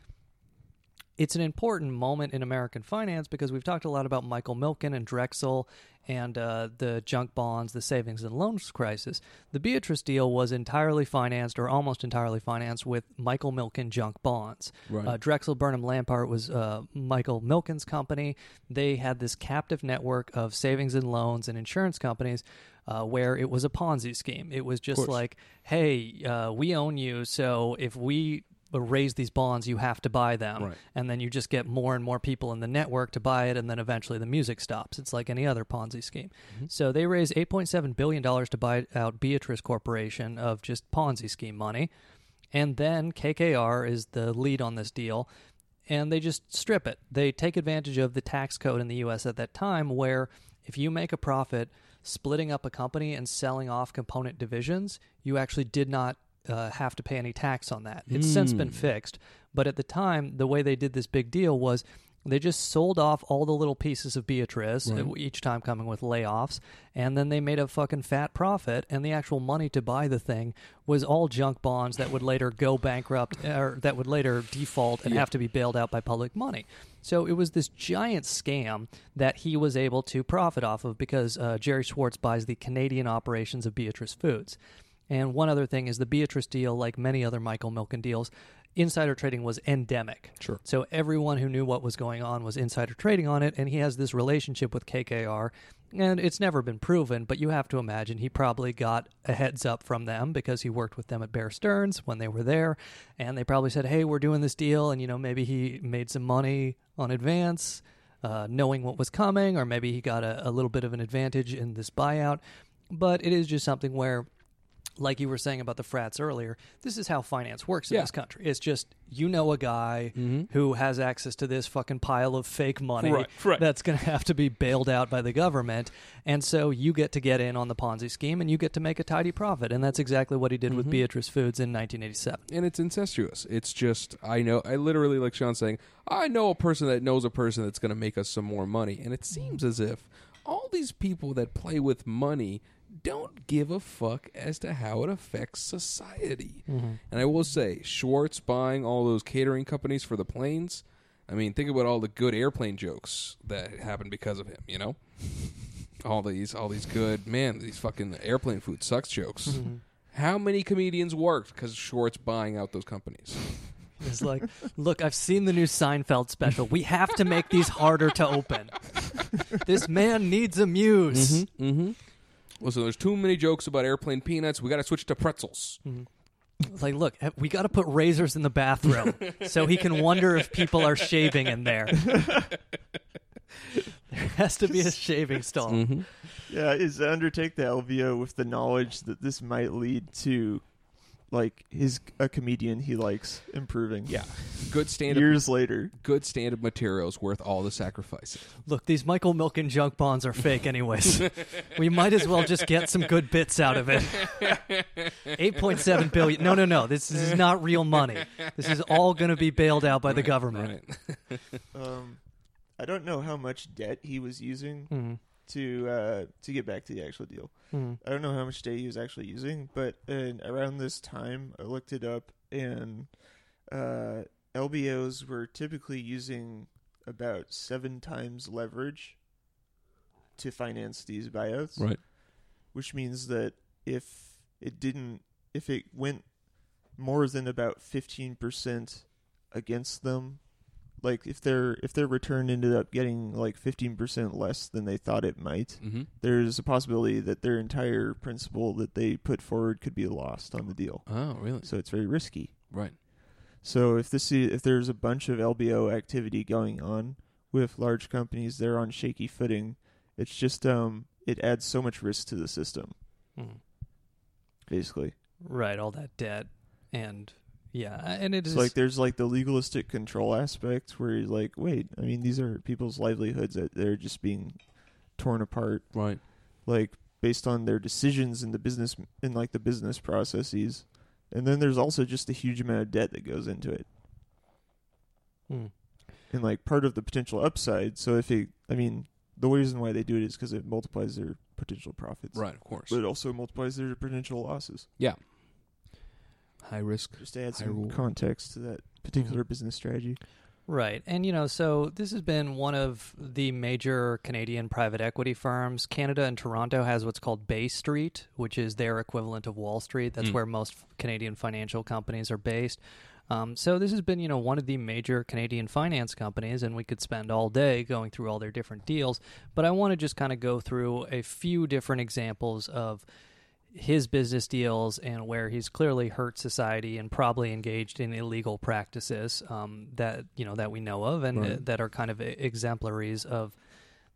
it's an important moment in American finance because we've talked a lot about Michael Milken and Drexel and uh, the junk bonds, the savings and loans crisis. The Beatrice deal was entirely financed or almost entirely financed with Michael Milken junk bonds. Right. Uh, Drexel Burnham Lambert was uh, Michael Milken's company. They had this captive network of savings and loans and insurance companies. Uh, where it was a Ponzi scheme. It was just like, hey, uh, we own you, so if we raise these bonds, you have to buy them. Right. And then you just get more and more people in the network to buy it, and then eventually the music stops. It's like any other Ponzi scheme. Mm-hmm. So they raised $8.7 billion to buy out Beatrice Corporation of just Ponzi scheme money. And then KKR is the lead on this deal. And they just strip it. They take advantage of the tax code in the U.S. at that time, where if you make a profit splitting up a company and selling off component divisions, you actually did not uh, have to pay any tax on that. It's since been fixed, but at the time, the way they did this big deal was they just sold off all the little pieces of Beatrice, uh, each time coming with layoffs, and then they made a fucking fat profit. And the actual money to buy the thing was all junk bonds that would later go bankrupt or that would later default and have to be bailed out by public money. So it was this giant scam that he was able to profit off of because uh, Gerry Schwartz buys the Canadian operations of Beatrice Foods. And one other thing is the Beatrice deal, like many other Michael Milken deals, insider trading was endemic. Sure. So everyone who knew what was going on was insider trading on it, and he has this relationship with KKR, and it's never been proven, but you have to imagine he probably got a heads up from them because he worked with them at Bear Stearns when they were there, and they probably said, "Hey, we're doing this deal," and you know maybe he made some money on advance. Uh, knowing what was coming, or maybe he got a, a little bit of an advantage in this buyout. But it is just something where like you were saying about the frats earlier, this is how finance works in Yeah. this country. It's just you know a guy mm-hmm. who has access to this fucking pile of fake money Right, right. that's going to have to be bailed out by the government, and so you get to get in on the Ponzi scheme and you get to make a tidy profit, and that's exactly what he did with mm-hmm. Beatrice Foods in 1987. and it's incestuous. It's just I know I literally like Sean saying I know a person that knows a person that's going to make us some more money, and it seems as if all these people that play with money don't give a fuck as to how it affects society. And I will say, Schwartz buying all those catering companies for the planes. I mean, think about all the good airplane jokes that happened because of him. You know. all these all these good man these fucking airplane food sucks jokes. Mm-hmm. How many comedians worked because Schwartz buying out those companies? It's like, look, I've seen the new Seinfeld special. We have to make these harder to open. this man needs a muse. Mm-hmm. Listen, there's too many jokes about airplane peanuts. We got to switch to pretzels. It's like, look, we got to put razors in the bathroom so he can wonder if people are shaving in there. there has to be a shaving stall. Mm-hmm. Yeah, is undertake the LBO with the knowledge that this might lead to, like, his a comedian he likes improving. Yeah, good stand up. Years later, Good stand up materials worth all the sacrifices. Look, these Michael Milken junk bonds are fake, anyways. we might as well just get some good bits out of it. 8.7 billion. No, no, no. This, this is not real money. This is all going to be bailed out by the government. Right. um, I don't know how much debt he was using Mhm. To uh, to get back to the actual deal. Mhm. I don't know how much debt he was actually using, but uh, around this time, I looked it up, and uh, LBOs were typically using about seven times leverage to finance these buyouts. Right. Which means that if it didn't, if it went more than about fifteen percent against them, like if their if their return ended up getting like fifteen percent less than they thought it might, Mhm. there's a possibility that their entire principal that they put forward could be lost on the deal. Oh, really? So it's very risky. Right. So if this is, if there's a bunch of LBO activity going on with large companies, they're on shaky footing. It's just um it adds so much risk to the system, Mhm. basically. Right, all that debt. And, yeah, and it is. It's like there's like the legalistic control aspect where you're like, wait, I mean these are people's livelihoods that they're just being torn apart, Right. like based on their decisions in the business in like the business processes. And then there's also just a huge amount of debt that goes into it. Hmm. and like part of the potential upside. So if it, I mean, the reason why they do it is because it multiplies their potential profits, Right. Of course. But it also multiplies their potential losses. Yeah. High risk. Just add some rule. context to that particular business strategy. Right. And, you know, so this has been one of the major Canadian private equity firms. Canada and Toronto has what's called Bay Street, which is their equivalent of Wall Street. That's Mm. where most Canadian financial companies are based. Um, so this has been, you know, one of the major Canadian finance companies, and we could spend all day going through all their different deals. But I want to just kind of go through a few different examples of his business deals and where he's clearly hurt society and probably engaged in illegal practices um, that you know that we know of and uh, that are kind of exemplaries of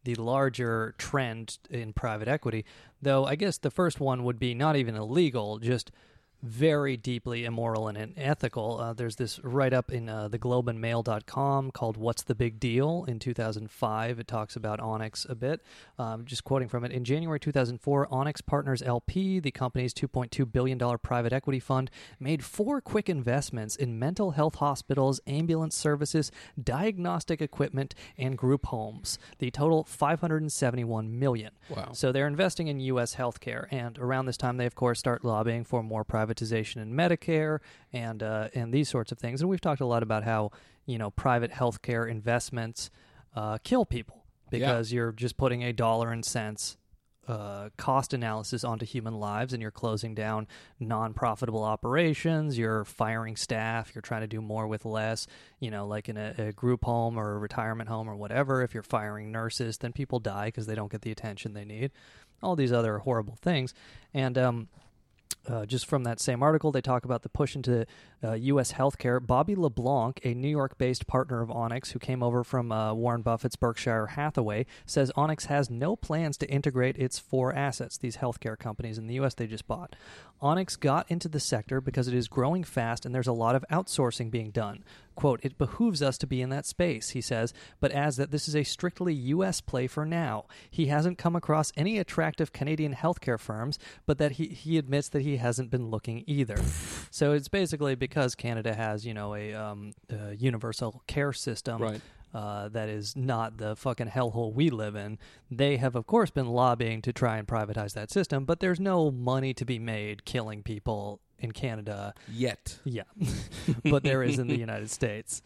the larger trend in private equity. Though I guess the first one would be not even illegal, just very deeply immoral and unethical. Uh, there's this write up in uh, theglobeandmail.com called What's the Big Deal in 2005. It talks about Onex a bit. Um, just quoting from it In January 2004, Onex Partners LP, the company's $2.2 billion private equity fund, made four quick investments in mental health hospitals, ambulance services, diagnostic equipment, and group homes. The total 571 million. Wow. So they're investing in U.S. healthcare, and around this time, they of course start lobbying for more privatization in Medicare and uh, and these sorts of things. And we've talked a lot about how you know private healthcare investments uh, kill people because you're just putting a dollar and cents uh, cost analysis onto human lives and you're closing down non-profitable operations you're firing staff you're trying to do more with less you know like in a, a group home or a retirement home or whatever if you're firing nurses then people die because they don't get the attention they need. All these other horrible things. And um, uh, just from that same article, they talk about the push into uh, U.S. healthcare. Bobby LeBlanc, a New York based partner of Onex who came over from uh, Warren Buffett's Berkshire Hathaway, says Onex has no plans to integrate its four assets, these healthcare companies in the U.S. they just bought. Onex got into the sector because it is growing fast and there's a lot of outsourcing being done. Quote, it behooves us to be in that space, he says, but adds that this is a strictly U.S. play for now. He hasn't come across any attractive Canadian healthcare firms, but that he, he admits that he hasn't been looking either. so it's basically because Canada has, you know, a, um, a universal care system. Right. Uh, that is not the fucking hellhole we live in. They have, of course, been lobbying to try and privatize that system, but there's no money to be made killing people in Canada Yet. yeah, but there is in the United States.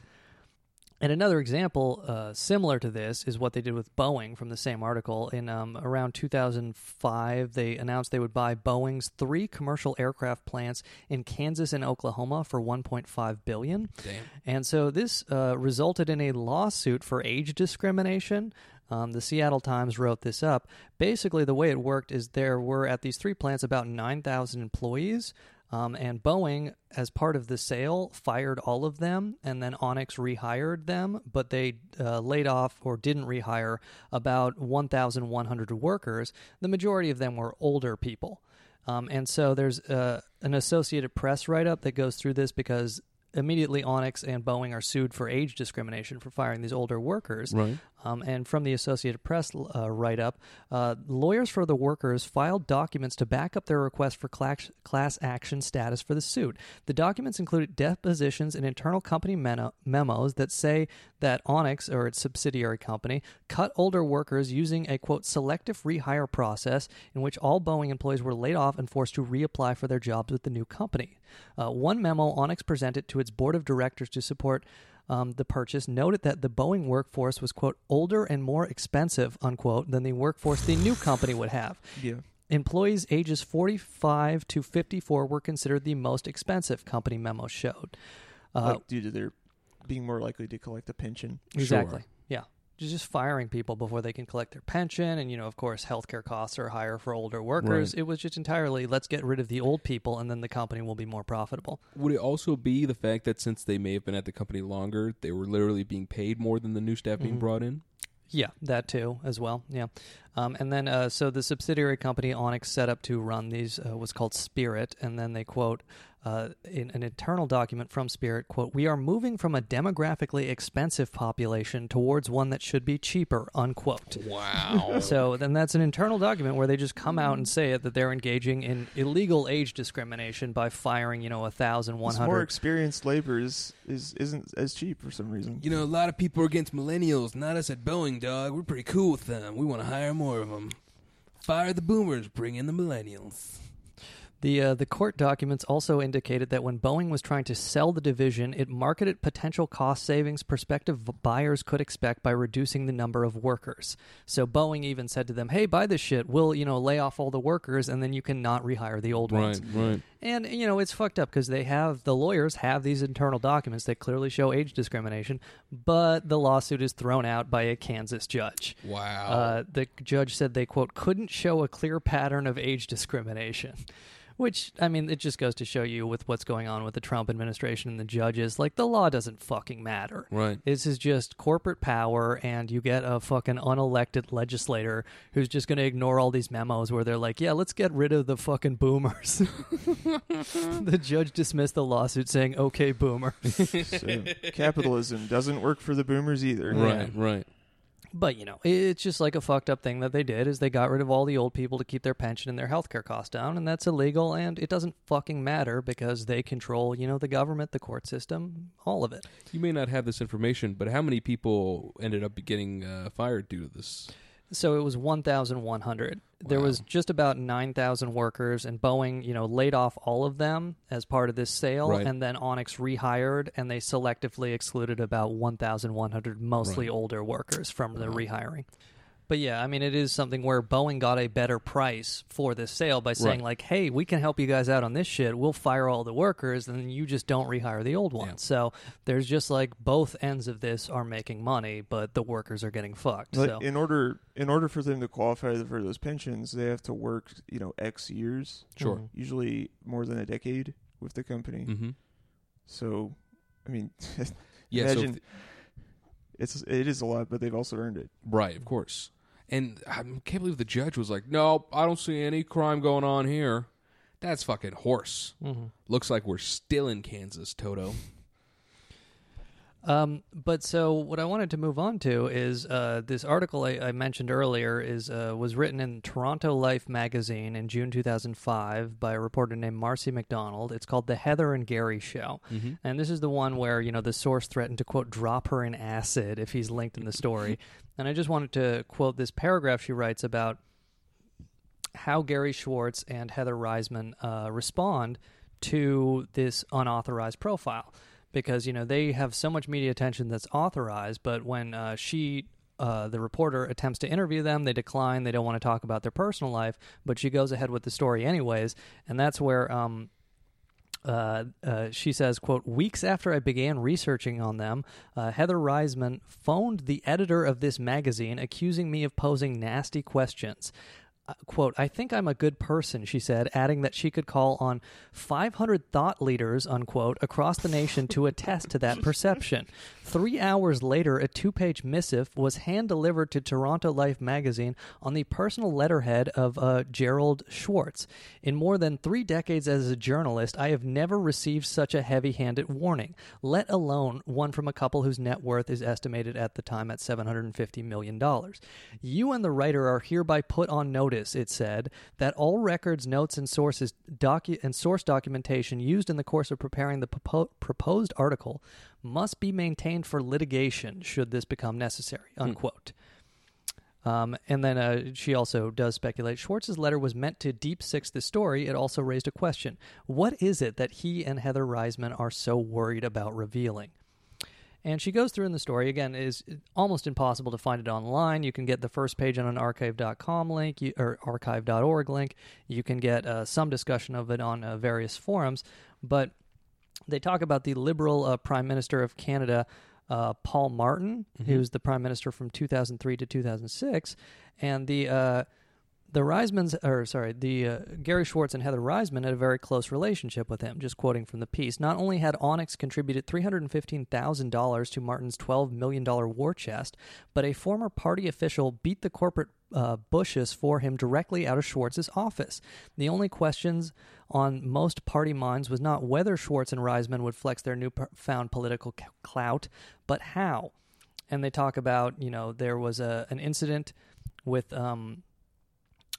And another example uh, similar to this is what they did with Boeing from the same article. In um, around 2005, they announced they would buy Boeing's three commercial aircraft plants in Kansas and Oklahoma for 1.5 billion. Damn. And so this uh, resulted in a lawsuit for age discrimination. Um, the Seattle Times wrote this up. Basically, the way it worked is there were at these three plants about 9,000 employees. Um, and Boeing, as part of the sale, fired all of them, and then Onex rehired them, but they uh, laid off or didn't rehire about 1,100 workers. The majority of them were older people. Um, and so there's uh, an Associated Press write up that goes through this because immediately Onex and Boeing are sued for age discrimination for firing these older workers. Right. Um, and from the Associated Press uh, write up, uh, lawyers for the workers filed documents to back up their request for class, class action status for the suit. The documents included depositions and internal company meno- memos that say that Onex, or its subsidiary company, cut older workers using a quote selective rehire process in which all Boeing employees were laid off and forced to reapply for their jobs with the new company. Uh, one memo Onex presented to its board of directors to support um, the purchase noted that the Boeing workforce was, quote, older and more expensive, unquote, than the workforce the new company would have. Yeah. Employees ages 45 to 54 were considered the most expensive, company memo showed. Uh, like due to their being more likely to collect a pension. Exactly. Yeah. Just firing people before they can collect their pension. And, you know, of course, healthcare costs are higher for older workers. Right. It was just entirely let's get rid of the old people and then the company will be more profitable. Would it also be the fact that since they may have been at the company longer, they were literally being paid more than the new staff being Mhm. brought in? Yeah, that too, as well. Yeah. Um, and then, uh, so the subsidiary company Onex set up to run these uh, was called Spirit. And then they quote uh, in an internal document from Spirit, quote, We are moving from a demographically expensive population towards one that should be cheaper, unquote. Wow. So then that's an internal document where they just come out and say it that they're engaging in illegal age discrimination by firing, you know, a thousand one more experienced labor is, is isn't as cheap for some reason. You know, a lot of people are against millennials. Not us at Boeing, dog. We're pretty cool with them. We want to hire more of them. Fire the boomers, bring in the millennials. The uh, the court documents also indicated that when Boeing was trying to sell the division, it marketed potential cost savings prospective buyers could expect by reducing the number of workers. So Boeing even said to them, "Hey, buy this shit. We'll you know lay off all the workers, and then you can not rehire the old ones." Right, right. And you know it's fucked up because they have the lawyers have these internal documents that clearly show age discrimination, but the lawsuit is thrown out by a Kansas judge. Wow. Uh, the judge said they quote couldn't show a clear pattern of age discrimination. Which I mean, it just goes to show you with what's going on with the Trump administration and the judges. Like the law doesn't fucking matter. Right. This is just corporate power, and you get a fucking unelected legislator who's just going to ignore all these memos where they're like, "Yeah, let's get rid of the fucking boomers." the judge dismissed the lawsuit, saying, "Okay, boomer." So, capitalism doesn't work for the boomers either. Right, right. But you know, it's just like a fucked up thing that they did is they got rid of all the old people to keep their pension and their healthcare costs down, and that's illegal. And it doesn't fucking matter because they control, you know, the government, the court system, all of it. You may not have this information, but how many people ended up getting uh, fired due to this? So it was 1,100. There was just about 9,000 workers, and Boeing, you know, laid off all of them as part of this sale, Right. and then Onex rehired, and they selectively excluded about 1,100 mostly Right. older workers from the rehiring. But yeah, I mean, it is something where Boeing got a better price for this sale by saying, Right. like, hey, we can help you guys out on this shit. We'll fire all the workers, and then you just don't rehire the old ones. So there's just like both ends of this are making money, but the workers are getting fucked. Like, so. in order in order for them to qualify for those pensions, they have to work, you know, X years, Sure. Mhm. usually more than a decade with the company. Mm-hmm. So, I mean, Yeah, so imagine it's it is a lot, but they've also earned it. right, of course. And I can't believe the judge was like, "No, I don't see any crime going on here." That's fucking horse. Mhm. Looks like we're still in Kansas, Toto. Um, but so what I wanted to move on to is uh, this article I, I mentioned earlier is uh, was written in Toronto Life magazine in June 2005 by a reporter named Marci McDonald. It's called "The Heather and Gary Show," Mhm. and this is the one where you know the source threatened to quote drop her in acid if he's linked in the story. and I just wanted to quote this paragraph she writes about how Gary Schwartz and Heather Reisman uh, respond to this unauthorized profile. Because you know they have so much media attention that's authorized, but when uh, she. Uh, the reporter attempts to interview them. They decline. They don't want to talk about their personal life, but she goes ahead with the story anyways, and that's where um, uh, uh, she says, quote, weeks after I began researching on them, uh, Heather Reisman phoned the editor of this magazine accusing me of posing nasty questions. Uh, quote, I think I'm a good person, she said, adding that she could call on 500 thought leaders, unquote, across the nation to attest to that perception. Three hours later, a two page missive was hand delivered to Toronto Life magazine on the personal letterhead of uh, Gerald Schwartz. In more than three decades as a journalist, I have never received such a heavy handed warning, let alone one from a couple whose net worth is estimated at the time at $750 million. You and the writer are hereby put on notice, it said, that all records, notes, and sources docu- and source documentation used in the course of preparing the propo- proposed article must be maintained for litigation should this become necessary. Unquote. Um, and then uh, she also does speculate Schwartz's letter was meant to deep six the story. It also raised a question: What is it that he and Heather Reisman are so worried about revealing? And she goes through in the story again. It is almost impossible to find it online. You can get the first page on an archive.com link you, or archive.org link. You can get uh, some discussion of it on uh, various forums, but they talk about the Liberal uh, Prime Minister of Canada, uh, Paul Martin, Mm-hmm. who was the Prime Minister from 2003 to 2006, and the uh, the Reismans, or sorry, the uh, Gary Schwartz and Heather Reisman had a very close relationship with him. Just quoting from the piece, not only had Onex contributed three hundred and fifteen thousand dollars to Martin's twelve million dollar war chest, but a former party official beat the corporate uh, bushes for him directly out of Schwartz's office. The only questions on most party minds was not whether Schwartz and Reisman would flex their newfound political clout, but how. And they talk about, you know, there was a an incident with um,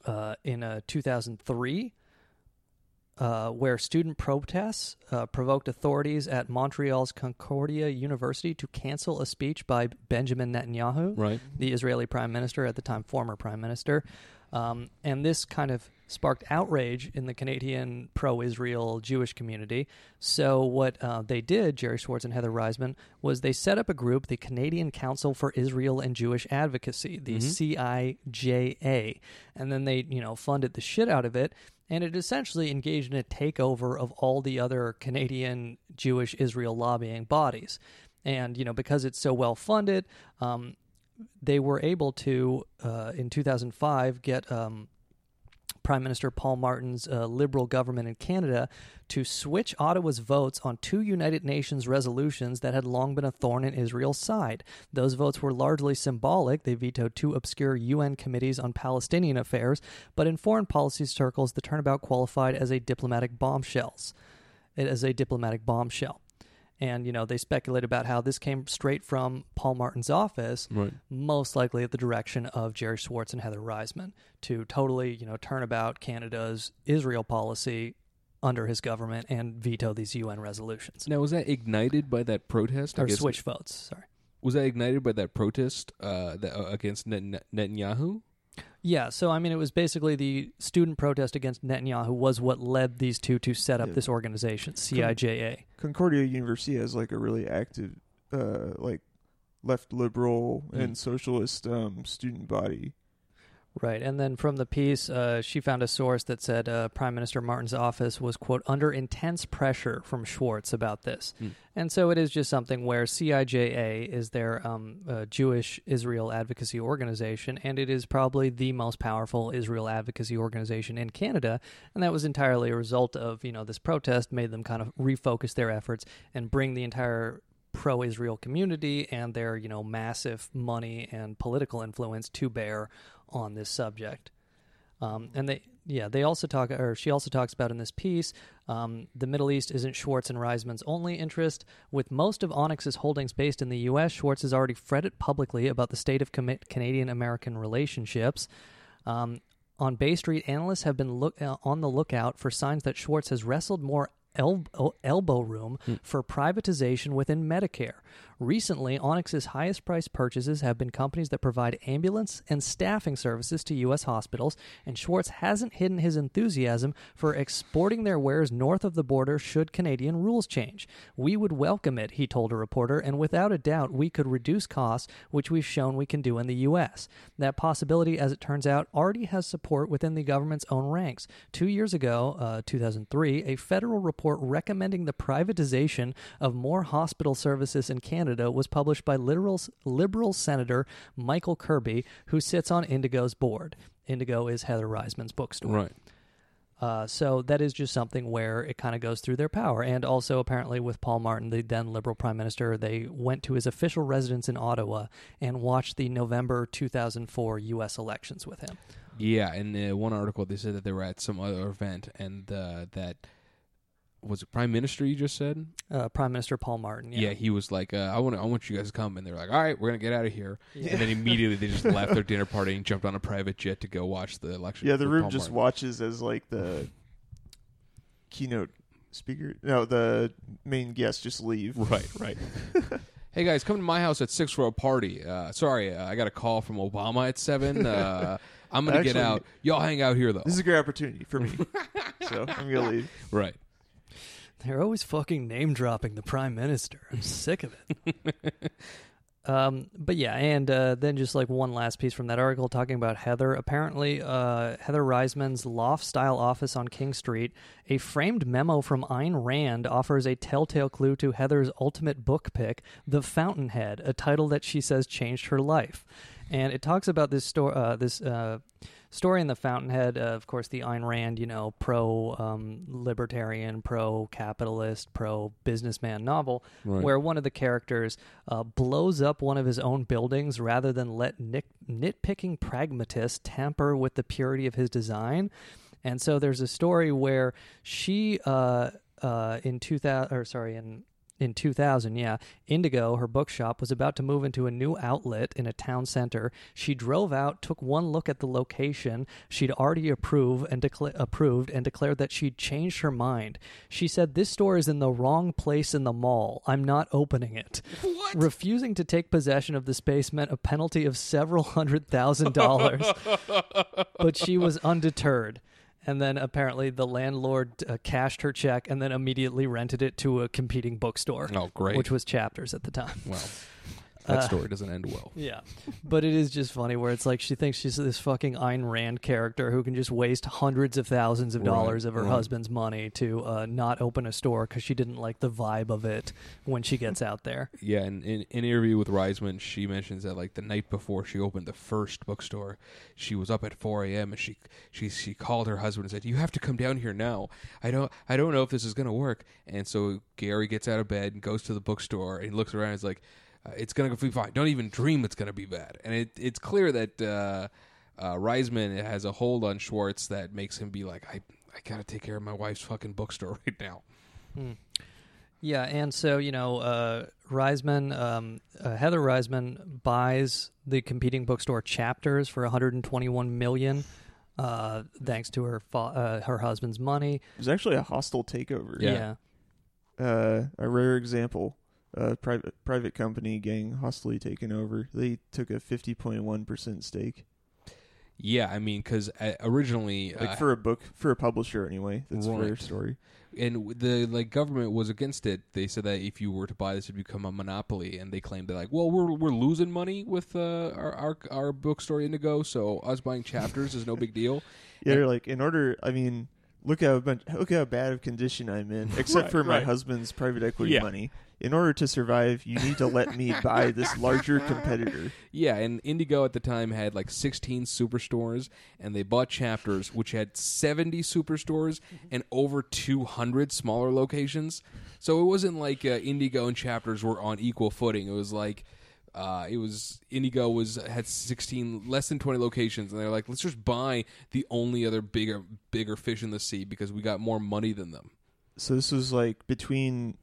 uh, in uh, 2003 uh, where student protests uh, provoked authorities at Montreal's Concordia University to cancel a speech by Benjamin Netanyahu, Right. the Israeli prime minister at the time, former prime minister. Um, and this kind of sparked outrage in the Canadian pro Israel Jewish community. So, what uh, they did, Gerry Schwartz and Heather Reisman, was they set up a group, the Canadian Council for Israel and Jewish Advocacy, the CIJA. And then they, you know, funded the shit out of it. And it essentially engaged in a takeover of all the other Canadian Jewish Israel lobbying bodies. And, you know, because it's so well funded, um, they were able to, uh, in 2005, get um, Prime Minister Paul Martin's uh, Liberal government in Canada to switch Ottawa's votes on two United Nations resolutions that had long been a thorn in Israel's side. Those votes were largely symbolic. They vetoed two obscure UN committees on Palestinian affairs, but in foreign policy circles, the turnabout qualified as a diplomatic bombshells. As a diplomatic bombshell. And, you know, they speculate about how this came straight from Paul Martin's office, Right. most likely at the direction of Gerry Schwartz and Heather Reisman, to totally, you know, turn about Canada's Israel policy under his government and veto these UN resolutions. Now, was that ignited by that protest? Or switch votes, sorry. Was that ignited by that protest uh, that, uh, against Net- Netanyahu? Yeah, so I mean, it was basically the student protest against Netanyahu was what led these two to set up Yeah. this organization, CIJA. Concordia University has like a really active, uh, like left liberal Mm. and socialist um, student body. Right, and then from the piece, uh, she found a source that said uh, Prime Minister Martin's office was, quote, under intense pressure from Schwartz about this. Hmm. And so it is just something where CIJA is their um, uh, Jewish Israel advocacy organization, and it is probably the most powerful Israel advocacy organization in Canada. And that was entirely a result of, you know, this protest made them kind of refocus their efforts and bring the entire pro-Israel community and their, you know, massive money and political influence to bear on this subject. Um, and they, yeah, they also talk, or she also talks about in this piece, um, the Middle East isn't Schwartz and Reisman's only interest. With most of Onex's holdings based in the U.S., Schwartz has already fretted publicly about the state of Canadian American relationships. Um, on Bay Street, analysts have been look, uh, on the lookout for signs that Schwartz has wrestled more el- el- elbow room for privatization within Medicare. Recently, Onex's highest priced purchases have been companies that provide ambulance and staffing services to U.S. hospitals, and Schwartz hasn't hidden his enthusiasm for exporting their wares north of the border should Canadian rules change. We would welcome it, he told a reporter, and without a doubt, we could reduce costs, which we've shown we can do in the U.S. That possibility, as it turns out, already has support within the government's own ranks. Two years ago, uh, 2003, a federal report recommending the privatization of more hospital services in Canada was published by liberal, liberal Senator Michael Kirby, who sits on Indigo's board. Indigo is Heather Reisman's bookstore. Right. Uh, so that is just something where it kind of goes through their power. And also, apparently, with Paul Martin, the then Liberal Prime Minister, they went to his official residence in Ottawa and watched the November 2004 U.S. elections with him. Yeah, in uh, one article they said that they were at some other event and uh, that was it Prime Minister you just said? Uh, Prime Minister Paul Martin. Yeah, Yeah. he was like, uh, "I want, I want you guys to come," and they're like, "All right, we're gonna get out of here." And then immediately they just left their dinner party and jumped on a private jet to go watch the election. Yeah, the with room Paul just Martin. watches as like the keynote speaker. No, the main guest just leave. Right, right. hey guys, come to my house at six for a party. Uh, sorry, uh, I got a call from Obama at seven. Uh, I'm gonna get Actually- out. Y'all hang out here though. This is a great opportunity for me, so I'm gonna leave. right. They're always fucking name dropping the prime minister. I'm sick of it. um, but yeah, and uh, then just like one last piece from that article talking about Heather. Apparently, uh, Heather Reisman's loft style office on King Street, a framed memo from Ayn Rand offers a telltale clue to Heather's ultimate book pick, The Fountainhead, a title that she says changed her life. And it talks about this story, uh, this uh, story in the Fountainhead. Uh, of course, the Ayn Rand, you know, pro um, libertarian, pro capitalist, pro businessman novel, Right. where one of the characters uh, blows up one of his own buildings rather than let nick- nitpicking pragmatists tamper with the purity of his design. And so there's a story where she, uh, uh, in 2000, or sorry, in in 2000, yeah, Indigo, her bookshop, was about to move into a new outlet in a town center. She drove out, took one look at the location she'd already approved and, decla- approved and declared that she'd changed her mind. She said, This store is in the wrong place in the mall. I'm not opening it. What? Refusing to take possession of the space meant a penalty of several hundred thousand dollars. but she was undeterred. And then apparently the landlord uh, cashed her check and then immediately rented it to a competing bookstore. Oh, great. Which was Chapters at the time. Well, that Uh, story doesn't end well. Yeah. But it is just funny where it's like she thinks she's this fucking Ayn Rand character who can just waste hundreds of thousands of dollars of her right. husband's money to uh, not open a store because she didn't like the vibe of it when she gets out there. Yeah, and in, in an interview with Reisman, she mentions that like the night before she opened the first bookstore, she was up at 4 a.m. and she she she called her husband and said, "You have to come down here now. I don't I don't know if this is gonna work." And so Gerry gets out of bed and goes to the bookstore and he looks around. and is like, uh, "It's gonna be fine. Don't even dream it's gonna be bad." And it it's clear that uh, uh, Reisman has a hold on Schwartz that makes him be like, "I I gotta take care of my wife's fucking bookstore right now." Yeah, and so you know, uh, Reisman, um, uh, Heather Reisman buys the competing bookstore Chapters for 121 million, uh, thanks to her fa- uh, her husband's money. It was actually a hostile takeover. Yeah. Uh, a rare example. A private private company getting hostily taken over. They took a fifty point one percent stake. Yeah, I mean, because uh, originally, Like uh, for a book for a publisher anyway. That's Right. story. and the like government was against it. They said that if you were to buy this, it'd become a monopoly, and they claimed that like, well, we're we're losing money with uh, our, our our bookstore Indigo, so us buying chapters is no big deal. Yeah, they're like in order. I mean, look how much, look how bad of condition I'm in. Except Right, for my right. husband's private equity Yeah. money. In order to survive, you need to let me buy this larger competitor. Yeah, and Indigo at the time had like 16 superstores, and they bought chapters, which had 70 superstores and over 200 smaller locations. So it wasn't like uh, Indigo and chapters were on equal footing. It was like. Uh, it was Indigo was had 16 less than 20 locations and they're like let's just buy the only other bigger bigger fish in the sea because we got more money than them. So this was like between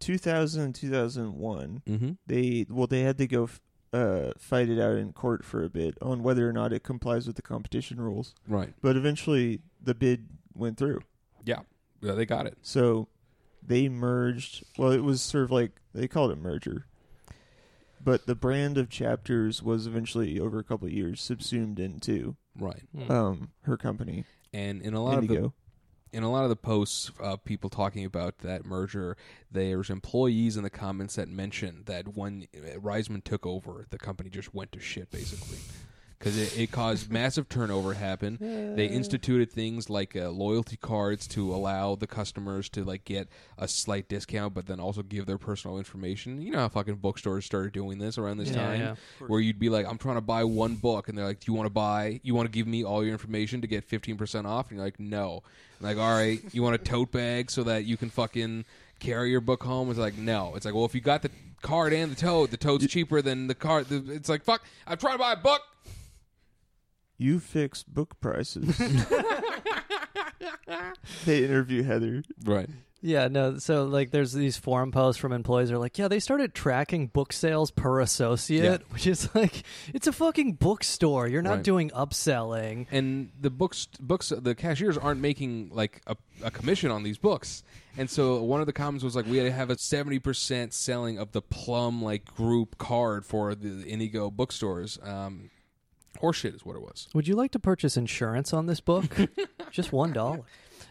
2000 and 2001. Mhm. They well, they had to go f- uh, fight it out in court for a bit on whether or not it complies with the competition rules. Right. But eventually, the bid went through. Yeah. Yeah, they got it. So they merged. Well, it was sort of like they called it merger, but the brand of chapters was eventually over a couple of years subsumed into Right. Hmm. um, her company. And in a lot of the Indigo. in a lot of the posts, uh, people talking about that merger, there's employees in the comments that mention that when uh, Reisman took over, the company just went to shit basically. Because it, it caused massive turnover happen. They instituted things like uh, loyalty cards to allow the customers to like get a slight discount, but then also give their personal information. You know how fucking bookstores started doing this around this Yeah, time, yeah. where you'd be like, "I'm trying to buy one book," and they're like, "Do you want to buy? You want to give me all your information to get 15 percent off?" And you're like, "No." And like, all right, you want a tote bag so that you can fucking carry your book home? It's like, no. It's like, well, if you got the card and the tote, the tote's cheaper than the card. The, it's like, fuck. I'm trying to buy a book. You fix book prices. they interview Heather. Right. Yeah, no. So like, there's these forum posts from employees. that Are like, yeah, they started tracking book sales per associate, Yeah. which is like, it's a fucking bookstore. You're not Right. doing upselling. and the books books the cashiers aren't making like a, a commission on these books and so one of the comments was like we had to have a 70% selling of the plum like group card for the indigo bookstores um horseshit is what it was Would you like to purchase insurance on this book? Just one dollar.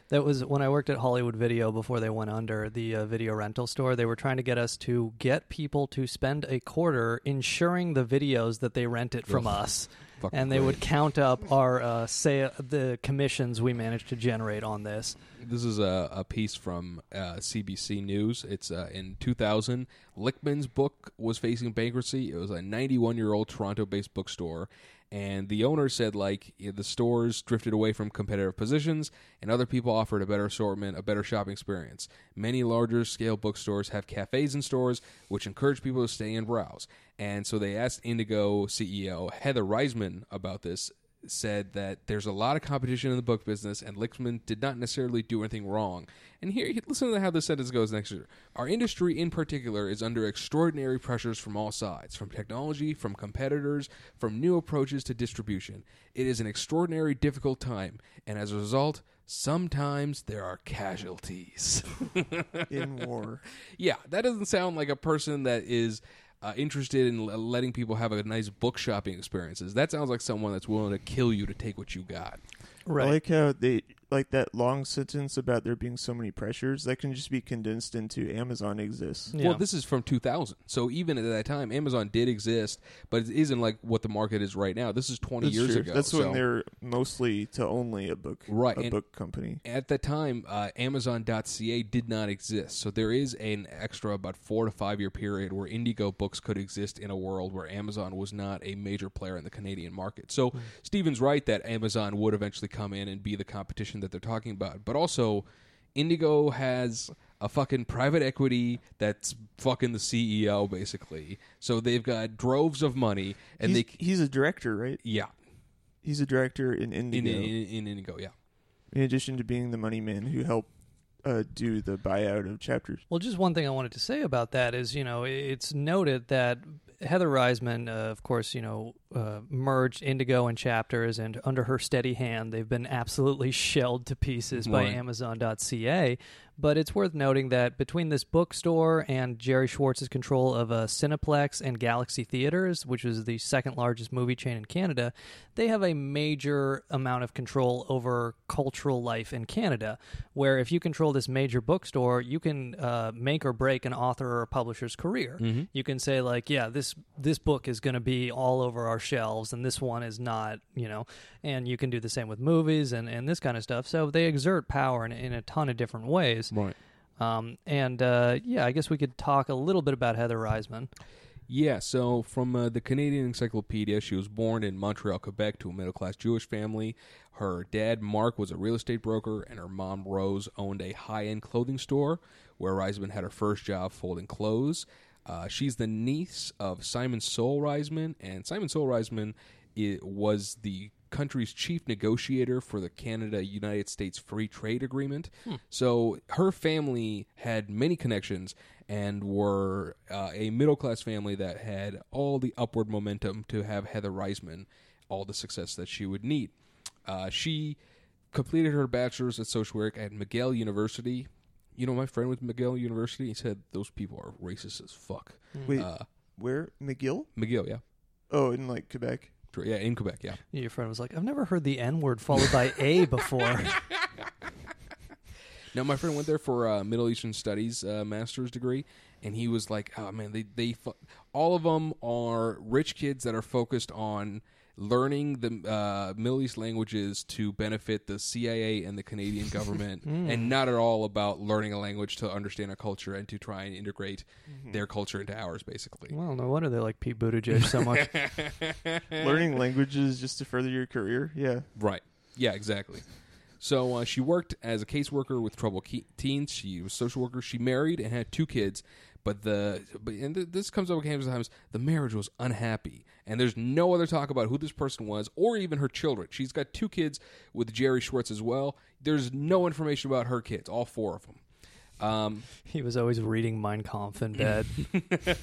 That was when I worked at Hollywood Video before they went under the uh, video rental store. They were trying to get us to get people to spend a quarter insuring the videos that they rented from Ugh, us, fucking and they great. would count up our uh, say the commissions we managed to generate on this. this is a, a piece from uh, CBC News. It's uh, in 2000. Lichtman's book was facing bankruptcy. It was a 91 year old Toronto based bookstore. And the owner said, like, the stores drifted away from competitive positions, and other people offered a better assortment, a better shopping experience. Many larger scale bookstores have cafes in stores, which encourage people to stay and browse. And so they asked Indigo CEO Heather Reisman about this said that there's a lot of competition in the book business, and Lichtman did not necessarily do anything wrong. And here, listen to how this sentence goes next year. Our industry, in particular, is under extraordinary pressures from all sides from technology, from competitors, from new approaches to distribution. It is an extraordinary, difficult time, and as a result, sometimes there are casualties. in war. Yeah, that doesn't sound like a person that is uh, interested in l- letting people have a nice book shopping experiences. That sounds like someone that's willing to kill you to take what you got. I like how they like that long sentence about there being so many pressures that can just be condensed into Amazon exists. Yeah. Well, this is from 2000, so even at that time, Amazon did exist, but it isn't like what the market is right now. This is 20 That's years true. ago. That's so. when they're mostly to only a book, Right, A and- book company. at the time, uh, Amazon.ca did not exist. So there is an extra about four to five year period where Indigo books could exist in a world where Amazon was not a major player in the Canadian market. So Steven's right that Amazon would eventually come in and be the competition that they're talking about. But also, Indigo has a fucking private equity that's fucking the CEO basically. So they've got droves of money, and he's, they he's a director, right? yeah He's a director in in, Indigo. in, in Indigo yeah. in addition to being the money man who helped uh, do the buyout of chapters. Well, just one thing I wanted to say about that is, you know, it's noted that Heather Reisman, uh, of course, you know, uh, merged Indigo and Chapters, and under her steady hand, they've been absolutely shelled to pieces by Right. Amazon.ca. But it's worth noting that between this bookstore and Gerry Schwartz's control of uh, Cineplex and Galaxy Theaters, which is the second largest movie chain in Canada, they have a major amount of control over cultural life in Canada. Where if you control this major bookstore, you can uh, make or break an author or a publisher's career. You can say like, yeah, this this book is going to be all over our shelves, and this one is not, you know. And you can do the same with movies and and this kind of stuff. So they exert power in, in a ton of different ways. Right. Um, and uh, yeah, I guess we could talk a little bit about Heather Reisman. Yeah, so from uh, the Canadian Encyclopedia, she was born in Montreal, Quebec, to a middle class Jewish family. Her dad, Mark, was a real estate broker, and her mom, Rose, owned a high end clothing store where Reisman had her first job folding clothes. Uh, she's the niece of Simon Sol Reisman, and Simon Sol Reisman was the country's chief negotiator for the Canada United States Free Trade Agreement. So her family had many connections and were uh, a middle class family that had all the upward momentum to have Heather Reisman all the success that she would need. Uh, she completed her bachelor's at social work at McGill University. You know, my friend with McGill University, he said those people are racist as fuck. Wait, Uh, where McGill? McGill, yeah. Oh, in like Quebec. Yeah, in Quebec, yeah. Your friend was like, I've never heard the N word followed by A before. Now, my friend went there for a Middle Eastern Studies uh, master's degree, and he was like, "Oh man, they they fu- all of them are rich kids that are focused on learning the uh, Middle East languages to benefit the CIA and the Canadian government, and not at all about learning a language to understand a culture and to try and integrate their culture into ours, basically." well, no wonder they like Pete Buttigieg so much. Learning languages just to further your career. Yeah. Right. Yeah, exactly. So uh, she worked as a caseworker with troubled ke- teens. She was a social worker. She married and had two kids. But the but and th- this comes up a couple times. The marriage was unhappy, and there's no other talk about who this person was or even her children. She's got two kids with Gerry Schwartz as well. There's no information about her kids, all four of them. Um, he was always reading Mein Kampf in bed.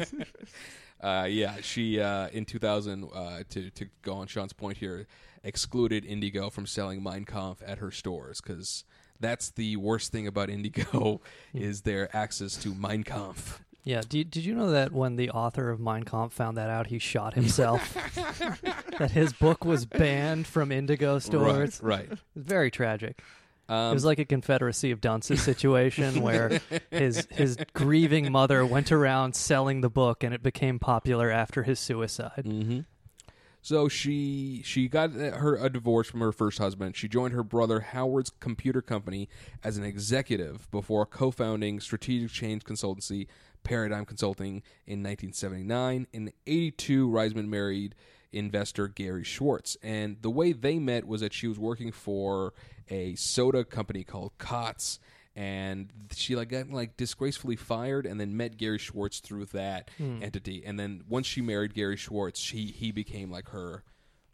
uh, yeah, she uh, in 2000 uh, to to go on Sean's point here, excluded Indigo from selling Mein Kampf at her stores because that's the worst thing about Indigo is their access to Mein Kampf. Yeah, did, did you know that when the author of Mein Kampf found that out, he shot himself? that his book was banned from Indigo stores? right. It's very tragic. Um, it was like a Confederacy of Dunces situation where his his grieving mother went around selling the book, and it became popular after his suicide. hmm So she she got her a divorce from her first husband. She joined her brother Howard's computer company as an executive before co-founding strategic change consultancy Paradigm Consulting in 1979. In 82, Reisman married investor Gerry Schwartz, and the way they met was that she was working for a soda company called Cots and she like got like disgracefully fired and then met Gerry Schwartz through that hmm. entity. And then once she married Gerry Schwartz she he became like her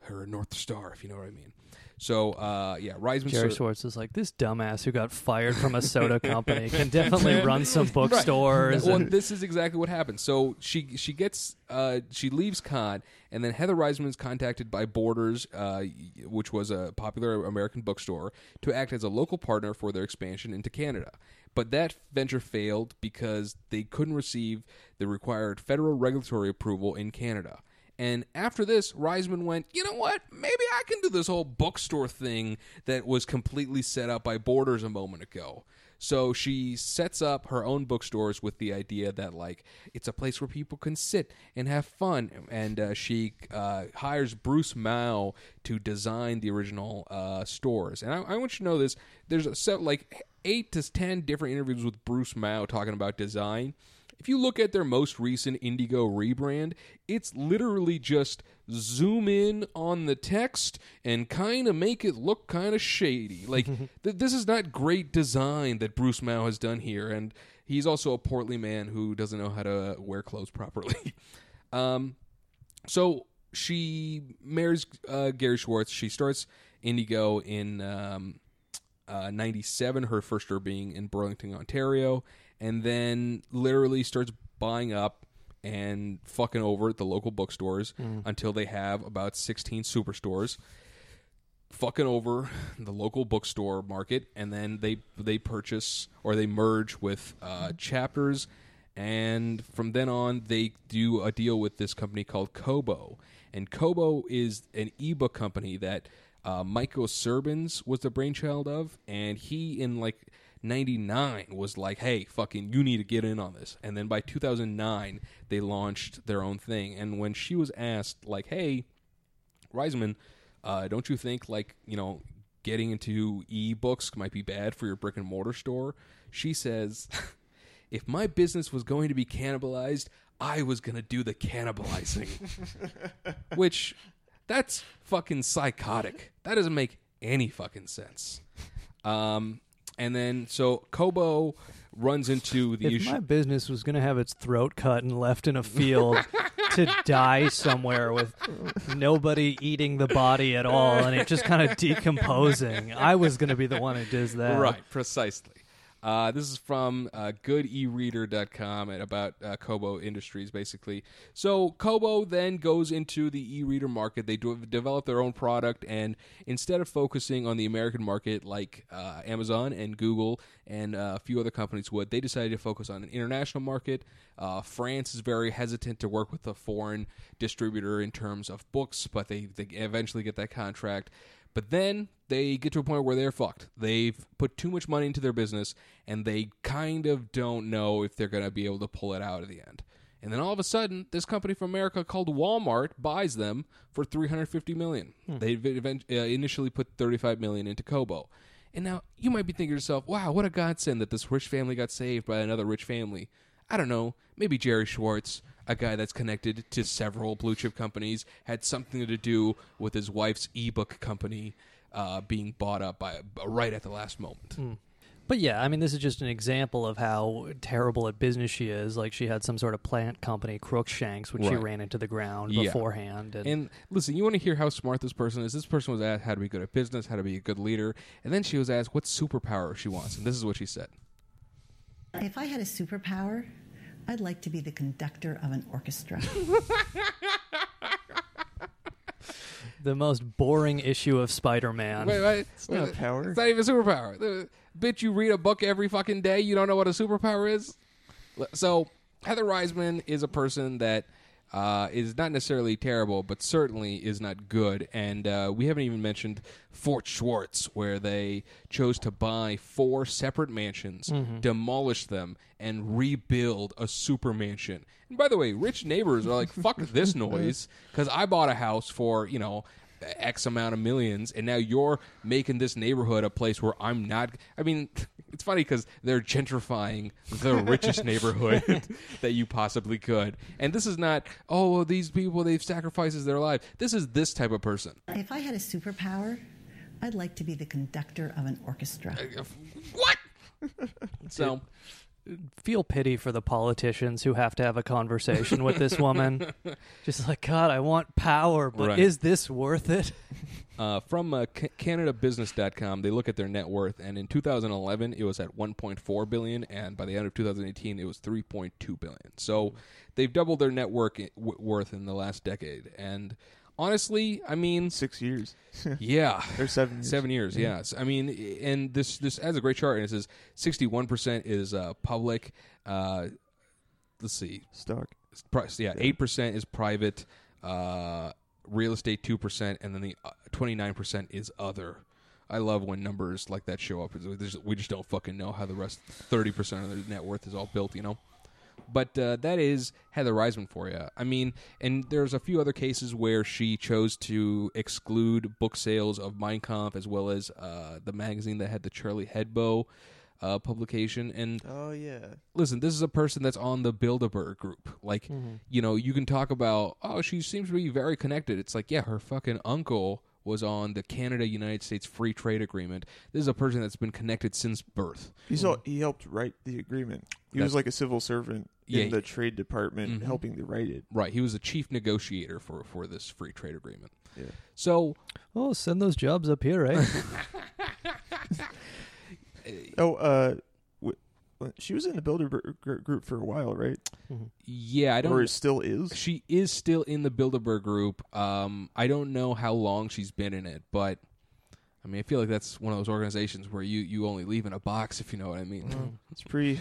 her north star if you know what I mean so uh yeah Reisman Gerry sort- Schwartz is like this dumbass who got fired from a soda company can definitely run some bookstores. Well, and- this is exactly what happened. So she she gets uh, she leaves Con, and then Heather Reisman is contacted by Borders, uh, which was a popular American bookstore, to act as a local partner for their expansion into Canada. But that venture failed because they couldn't receive the required federal regulatory approval in Canada. And after this, Reisman went, you know what? Maybe I can do this whole bookstore thing that was completely set up by Borders a moment ago. So she sets up her own bookstores with the idea that like it's a place where people can sit and have fun, and uh, she uh, hires Bruce Mau to design the original uh, stores. And I, I want you to know this: there's a set like eight to ten different interviews with Bruce Mau talking about design. If you look at their most recent Indigo rebrand, it's literally just zoom in on the text and kind of make it look kind of shady. Like th- this is not great design that Bruce Mau has done here, and he's also a portly man who doesn't know how to wear clothes properly. um, so she marries uh, Gerry Schwartz. She starts Indigo in um, uh, 97, her first store being in Burlington, Ontario, and then literally starts buying up and fucking over the local bookstores until they have about 16 superstores fucking over the local bookstore market and then they they purchase or they merge with uh, chapters and from then on they do a deal with this company called Kobo. And Kobo is an ebook company that uh, Michael Serbinis was the brainchild of and he in like 99 was like hey fucking you need to get in on this and then by 2009 they launched their own thing and when she was asked like hey Reisman, uh, don't you think like you know getting into e-books might be bad for your brick and mortar store? She says, if my business was going to be cannibalized, I was going to do the cannibalizing. Which, that's fucking psychotic. That doesn't make any fucking sense. Um, and then so Kobo runs into the if issue. my business was going to have its throat cut and left in a field to die somewhere with nobody eating the body at all and it just kind of decomposing, I was going to be the one who does that. Right, precisely. Uh, this is from uh, goodereader.com about uh, Kobo Industries, basically. So Kobo then goes into the e-reader market. They do, develop their own product, and instead of focusing on the American market like uh, Amazon and Google and uh, a few other companies would, they decided to focus on an international market. Uh, France is very hesitant to work with a foreign distributor in terms of books, but they, they eventually get that contract. But then they get to a point where they're fucked. They've put too much money into their business, and they kind of don't know if they're going to be able to pull it out at the end. And then all of a sudden, this company from America called Walmart buys them for 350 million. They event- uh, initially put 35 million into Kobo. And now you might be thinking to yourself, "Wow, what a godsend that this rich family got saved by another rich family." I don't know, maybe Gerry Schwartz, a guy that's connected to several blue chip companies, had something to do with his wife's ebook company uh, being bought up by right at the last moment. But yeah, I mean, this is just an example of how terrible at business she is. Like she had some sort of plant company, Crookshanks, which she ran into the ground Yeah. beforehand. And, And listen, you want to hear how smart this person is? This person was asked how to be good at business, how to be a good leader, and then she was asked what superpower she wants, and this is what she said. If I had a superpower, I'd like to be the conductor of an orchestra. the most boring issue of Spider-Man. Wait, wait, It's not a power. It's not even a superpower. The, bitch, you read a book every fucking day. You don't know what a superpower is. So Heather Reisman is a person that uh, is not necessarily terrible, but certainly is not good. And uh, we haven't even mentioned Fort Schwartz, where they chose to buy four separate mansions, demolish them, and rebuild a super mansion. And by the way, rich neighbors are like, "Fuck this noise," because I bought a house for you know X amount of millions, and now you're making this neighborhood a place where I'm not. I mean, it's funny because they're gentrifying the richest neighborhood that you possibly could. And this is not, oh, well, these people, they've sacrificed their lives. This is this type of person. if I had a superpower, I'd like to be the conductor of an orchestra. Uh, uh, what? so, Feel pity for the politicians who have to have a conversation with this woman. Just like, God, I want power, but Right. is this worth it? Uh, from uh, Ca- CanadaBusiness.com, they look at their net worth, and in 2011 it was at 1.4 billion, and by the end of 2018 it was 3.2 billion. So they've doubled their net work, w- worth in the last decade. And honestly, I mean, Six years. yeah, or seven years. Seven years, yes. I mean, and this this has a great chart, and it says sixty one percent is uh, public. Uh, let's see, Stock. price. Yeah, eight percent is private. Uh, real estate two percent, and then the twenty nine percent is other. I love when numbers like that show up. We just, don't fucking know how the rest thirty percent of their net worth is all built. You know. But uh, that is Heather Reisman for you. I mean, and there's a few other cases where she chose to exclude book sales of Mein Kampf as well as uh, the magazine that had the Charlie Hebdo uh, publication. And Oh yeah. listen, this is a person that's on the Bilderberg group. Like, you know, you can talk about, oh, she seems to be very connected. It's like, yeah, her fucking uncle was on the Canada United States Free Trade Agreement. This is a person that's been connected since birth. He's all, he helped write the agreement. He That's- was like a civil servant Yeah, in he- the Trade Department, Mhm. helping to write it. Right, he was the chief negotiator for for this free trade agreement. Yeah. So, Oh, send those jobs up here, right? Oh, uh, w- she was in the Bilderberg group for a while, right? yeah, I don't. Or still is. she is still in the Bilderberg group. Um, I don't know how long she's been in it, but I mean, I feel like that's one of those organizations where you you only leave in a box, if you know what I mean. It's pretty.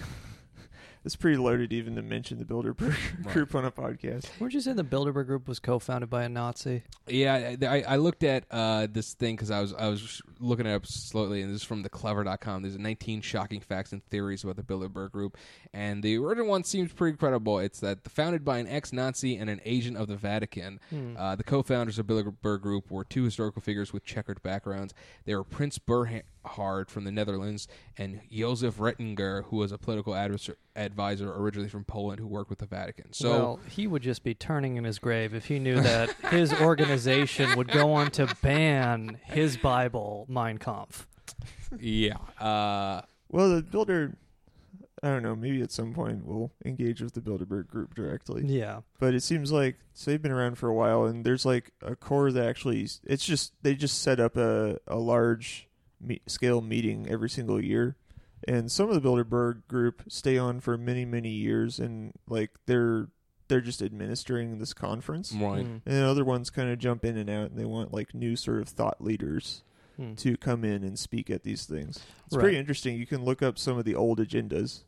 It's pretty loaded even to mention the Bilderberg group on a podcast. Weren't you saying the Bilderberg Group was co-founded by a Nazi? Yeah, I, I looked at uh, this thing because I was I was looking it up slowly, and this is from theclever.com. There's 19 shocking facts and theories about the Bilderberg Group, and the original one seems pretty credible. It's that founded by an ex-Nazi and an agent of the Vatican. Uh, the co-founders of Bilderberg Group were two historical figures with checkered backgrounds. They were Prince Bernhard from the Netherlands and Josef Retinger, who was a political advisor, advisor originally from Poland, who worked with the Vatican. So. well, he would just be turning in his grave if he knew that his organization would go on to ban his Bible, Mein Kampf. yeah. Uh, Well, the Builder, I don't know. Maybe at some point we'll engage with the Bilderberg group directly. Yeah. But it seems like so they've been around for a while, and there's like a core that actually it's just they just set up a a large me- scale meeting every single year and some of the Bilderberg group stay on for many many years, and like they're they're just administering this conference, Right. Mm. and other ones kind of jump in and out, and they want like new sort of thought leaders Hmm. to come in and speak at these things. It's Right. pretty interesting. You can look up some of the old agendas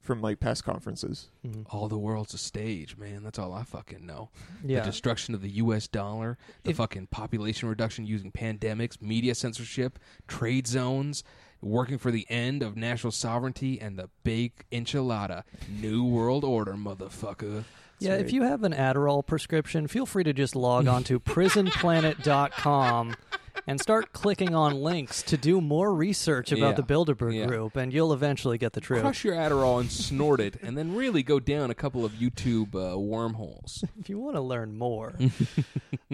from like past conferences. Mhm. All the world's a stage, man. That's all I fucking know. Yeah. The destruction of the U.S. dollar, the If- fucking population reduction using pandemics, media censorship, trade zones, working for the end of national sovereignty, and the big enchilada. New World Order, motherfucker. Yeah, if you have an Adderall prescription, feel free to just log on to prisonplanet.com and start clicking on links to do more research about Yeah. the Bilderberg Yeah. Group, and you'll eventually get the truth. Crush your Adderall and snort it, and then really go down a couple of YouTube uh, wormholes. If you want to learn more,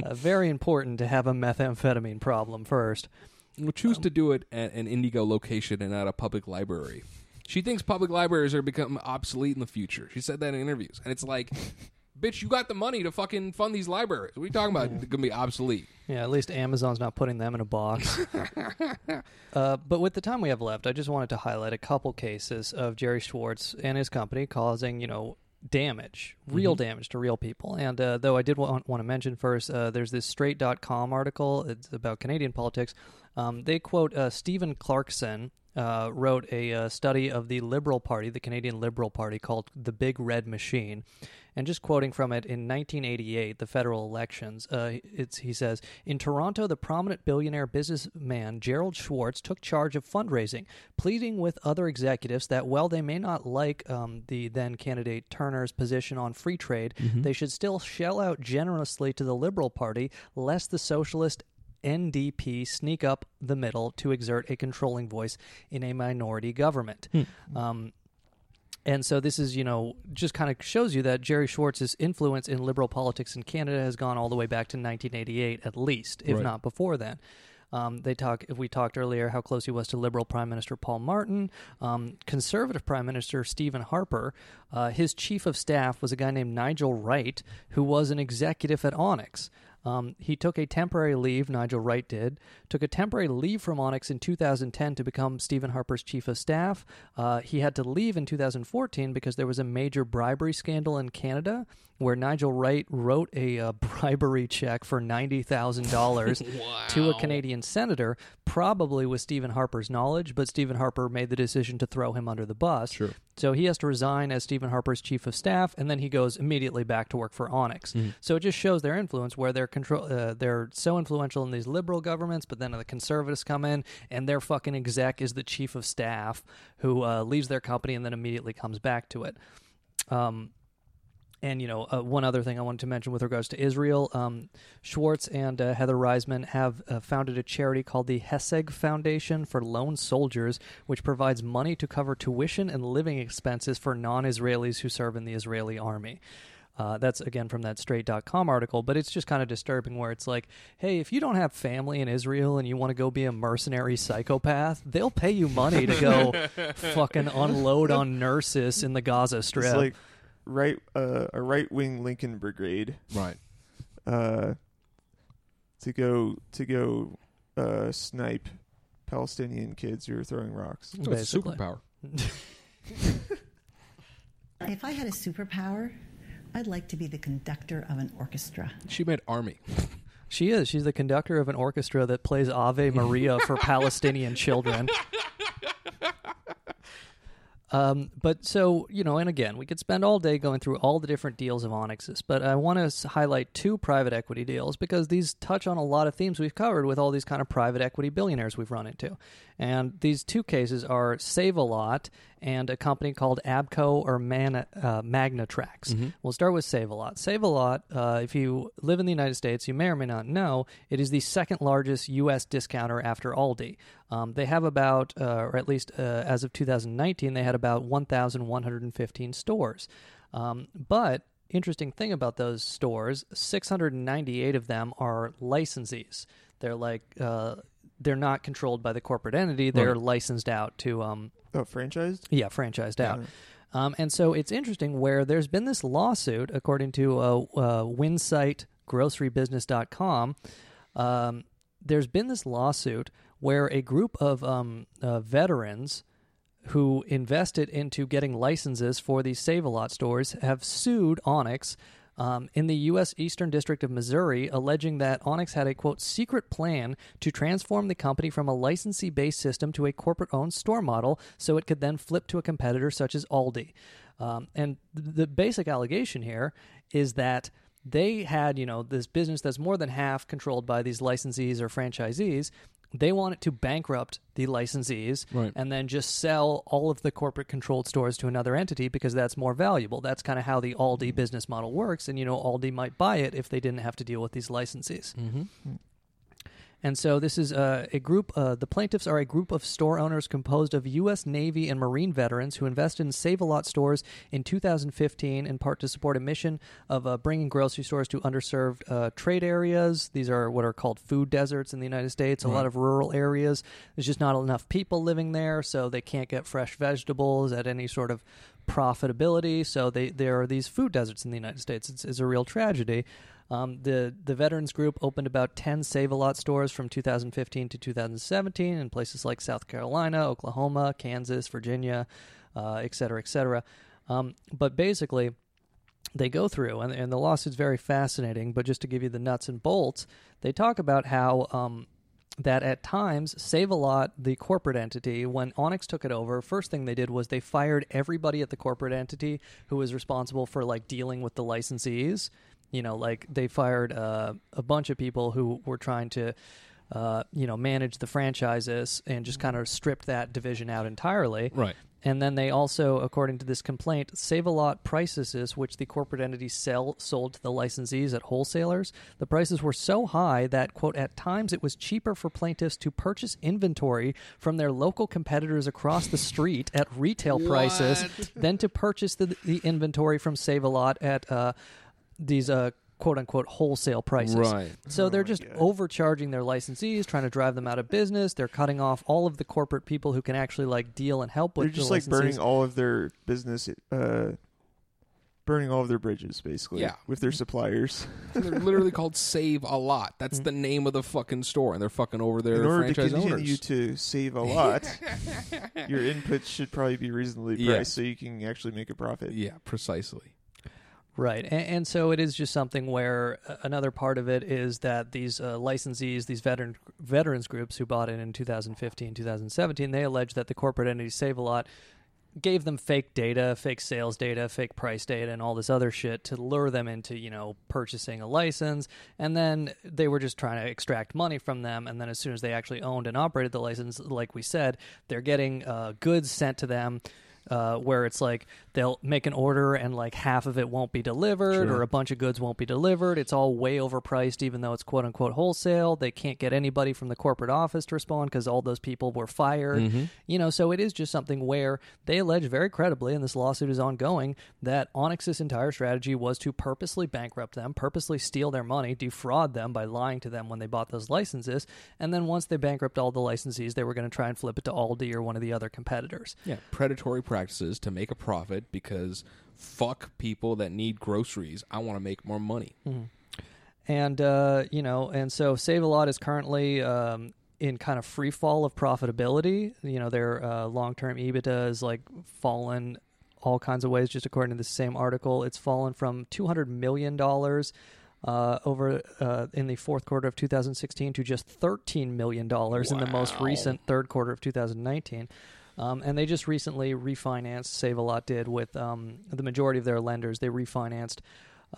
uh, very important to have a methamphetamine problem first. We'll choose to do it at an Indigo location and not a public library. She thinks public libraries are become obsolete in the future. She said that in interviews, and it's like, bitch, you got the money to fucking fund these libraries. What are you talking about? They're gonna be obsolete. Yeah, at least Amazon's not putting them in a box. uh, but with the time we have left, I just wanted to highlight a couple cases of Gerry Schwartz and his company causing, you know, damage, real damage to real people. And uh, though I did want, want to mention first, uh, there's this straight.com article. It's about Canadian politics. Um, they quote uh, Stephen Clarkson. Uh, wrote a uh, study of the Liberal Party, the Canadian Liberal Party, called The Big Red Machine. And just quoting from it, in 1988, the federal elections, uh, it's, he says In Toronto, the prominent billionaire businessman Gerald Schwartz took charge of fundraising, pleading with other executives that while they may not like um, the then candidate Turner's position on free trade, they should still shell out generously to the Liberal Party, lest the socialist NDP sneak up the middle to exert a controlling voice in a minority government. Um, and so this is, you know, just kind of shows you that Gerry Schwartz's influence in liberal politics in Canada has gone all the way back to 1988, at least, if Right. not before then. Um, they talk. If we talked earlier, how close he was to Liberal Prime Minister Paul Martin, um, Conservative Prime Minister Stephen Harper. Uh, his chief of staff was a guy named Nigel Wright, who was an executive at Onex. Um, he took a temporary leave, Nigel Wright did, took a temporary leave from Onex in 2010 to become Stephen Harper's chief of staff. Uh, he had to leave in 2014 because there was a major bribery scandal in Canada where Nigel Wright wrote a uh, bribery check for $90,000 to a Canadian senator, probably with Stephen Harper's knowledge, but Stephen Harper made the decision to throw him under the bus. Sure. So he has to resign as Stephen Harper's chief of staff, and then he goes immediately back to work for Onex. So it just shows their influence, where they're control, uh, they're so influential in these liberal governments, but then the conservatives come in, and their fucking exec is the chief of staff who uh, leaves their company and then immediately comes back to it. Um, and you know, uh, one other thing I wanted to mention with regards to Israel, um, Schwartz and uh, Heather Reisman have uh, founded a charity called the Heseg Foundation for Lone Soldiers, which provides money to cover tuition and living expenses for non-Israelis who serve in the Israeli army. Uh, that's again from that straight.com article, but it's just kind of disturbing where it's like, hey, if you don't have family in Israel and you want to go be a mercenary psychopath, they'll pay you money to go fucking unload on nurses in the Gaza Strip. It's like right uh, a right wing Lincoln Brigade Right. uh, to go to go uh, snipe Palestinian kids who are throwing rocks. It's a superpower. If I had a superpower, I'd like to be the conductor of an orchestra. She meant army. She is. She's the conductor of an orchestra that plays Ave Maria for Palestinian children. Um, but so, you know, and again, we could spend all day going through all the different deals of Onex's, but I want to highlight two private equity deals because these touch on a lot of themes we've covered with all these kind of private equity billionaires we've run into. And these two cases are Save a Lot and a company called Abco or Man, uh, Magnatrax. We'll start with Save a Lot. Save a Lot, uh, if you live in the United States, you may or may not know, it is the second largest U.S. discounter after Aldi. Um, they have about, uh, or at least uh, as of 2019, they had about 1,115 stores. Um, but interesting thing about those stores, 698 of them are licensees. They're like uh, they're not controlled by the corporate entity. They're licensed out to um, Oh, franchised? yeah, franchised out. Um, and so it's interesting where there's been this lawsuit, according to uh, uh, WinsightGroceryBusiness.com. Um, there's been this lawsuit where a group of um, uh, veterans who invested into getting licenses for these Save a Lot stores, have sued Onex. Um, in the U.S. Eastern District of Missouri, alleging that Onex had a quote secret plan to transform the company from a licensee based system to a corporate owned store model so it could then flip to a competitor such as Aldi. Um, and th- the basic allegation here is that they had, you know, this business that's more than half controlled by these licensees or franchisees. They wanted to bankrupt the licensees Right. and then just sell all of the corporate controlled stores to another entity because that's more valuable. That's kind of how the Aldi mm-hmm. business model works. And, you know, Aldi might buy it if they didn't have to deal with these licensees. Mm-hmm. Mm. And so this is uh, a group. Uh, the plaintiffs are a group of store owners composed of U.S. Navy and Marine veterans who invested in Save a Lot stores in 2015, in part to support a mission of uh, bringing grocery stores to underserved uh, trade areas. These are what are called food deserts in the United States. A lot of rural areas. There's just not enough people living there, so they can't get fresh vegetables at any sort of profitability. So they there are these food deserts in the United States. It's, it's a real tragedy. Um, the the veterans group opened about ten Save a Lot stores from 2015 to 2017 in places like South Carolina, Oklahoma, Kansas, Virginia, uh, et cetera, et cetera. Um, but basically, they go through, and, and the lawsuit's very fascinating. But just to give you the nuts and bolts, they talk about how um, that at times Save a Lot, the corporate entity, when Onex took it over, first thing they did was they fired everybody at the corporate entity who was responsible for like dealing with the licensees. You know, like they fired uh, a bunch of people who were trying to. Uh, you know, manage the franchises and just kind of stripped that division out entirely. Right. And then they also, according to this complaint, Save a Lot prices, which the corporate entity sell sold to the licensees at wholesalers. The prices were so high that, quote, at times it was cheaper for plaintiffs to purchase inventory from their local competitors across the street at retail prices than to purchase the, the inventory from Save a Lot at uh, these uh, quote unquote wholesale prices. Right. So Oh they're just God. overcharging their licensees, trying to drive them out of business. They're cutting off all of the corporate people who can actually like deal and help with They're just the like burning all of their business, uh, burning all of their bridges, basically. Yeah. with their suppliers. And they're literally called Save a Lot. That's the name of the fucking store, and they're fucking over their In order to franchise continue owners. to save a lot, your inputs should probably be reasonably priced Yes. so you can actually make a profit. yeah, precisely. Right. And, and so it is just something where uh, another part of it is that these uh, licensees, these veteran veterans groups who bought in in 2015, 2017, they allege that the corporate entity Save a Lot gave them fake data, fake sales data, fake price data, and all this other shit to lure them into, you know, purchasing a license. And then they were just trying to extract money from them. And then as soon as they actually owned and operated the license, like we said, they're getting uh, goods sent to them. Uh, where it's like they'll make an order and like half of it won't be delivered or a bunch of goods won't be delivered. It's all way overpriced, even though it's quote unquote wholesale. They can't get anybody from the corporate office to respond because all those people were fired. Mm-hmm. You know, so it is just something where they allege very credibly, and this lawsuit is ongoing, that Onex's entire strategy was to purposely bankrupt them, purposely steal their money, defraud them by lying to them when they bought those licenses, and then once they bankrupt all the licensees, they were going to try and flip it to Aldi or one of the other competitors. Yeah, predatory practices to make a profit because fuck people that need groceries. I want to make more money. and uh, you know, and so Save a Lot is currently um, in kind of free fall of profitability. You know, their uh, long term EBITDA is like fallen all kinds of ways. Just according to the same article, it's fallen from two hundred million dollars. Uh, over uh, in the fourth quarter of 2016 to just 13 million dollars in the most recent third quarter of 2019. Um, and they just recently refinanced. Save a Lot did with um, the majority of their lenders. They refinanced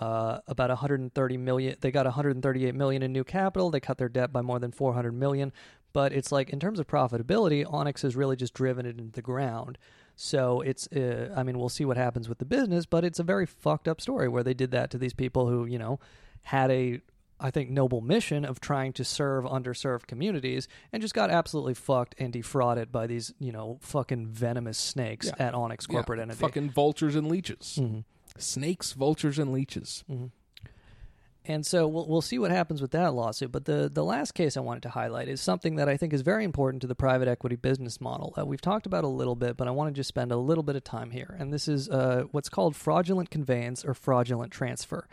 uh, about 130 million. They got 138 million in new capital. They cut their debt by more than 400 million. But it's like in terms of profitability, Onex has really just driven it into the ground. So it's, uh, I mean, we'll see what happens with the business, but it's a very fucked up story where they did that to these people who, you know, had a, I think, noble mission of trying to serve underserved communities and just got absolutely fucked and defrauded by these, you know, fucking venomous snakes Yeah. at Onex corporate Yeah, entity. Fucking vultures and leeches. Mhm. Snakes, vultures, and leeches. And so we'll, we'll see what happens with that lawsuit. But the, the last case I wanted to highlight is something that I think is very important to the private equity business model. Uh, we've talked about a little bit, but I want to just spend a little bit of time here. And this is uh, what's called fraudulent conveyance or fraudulent transfer.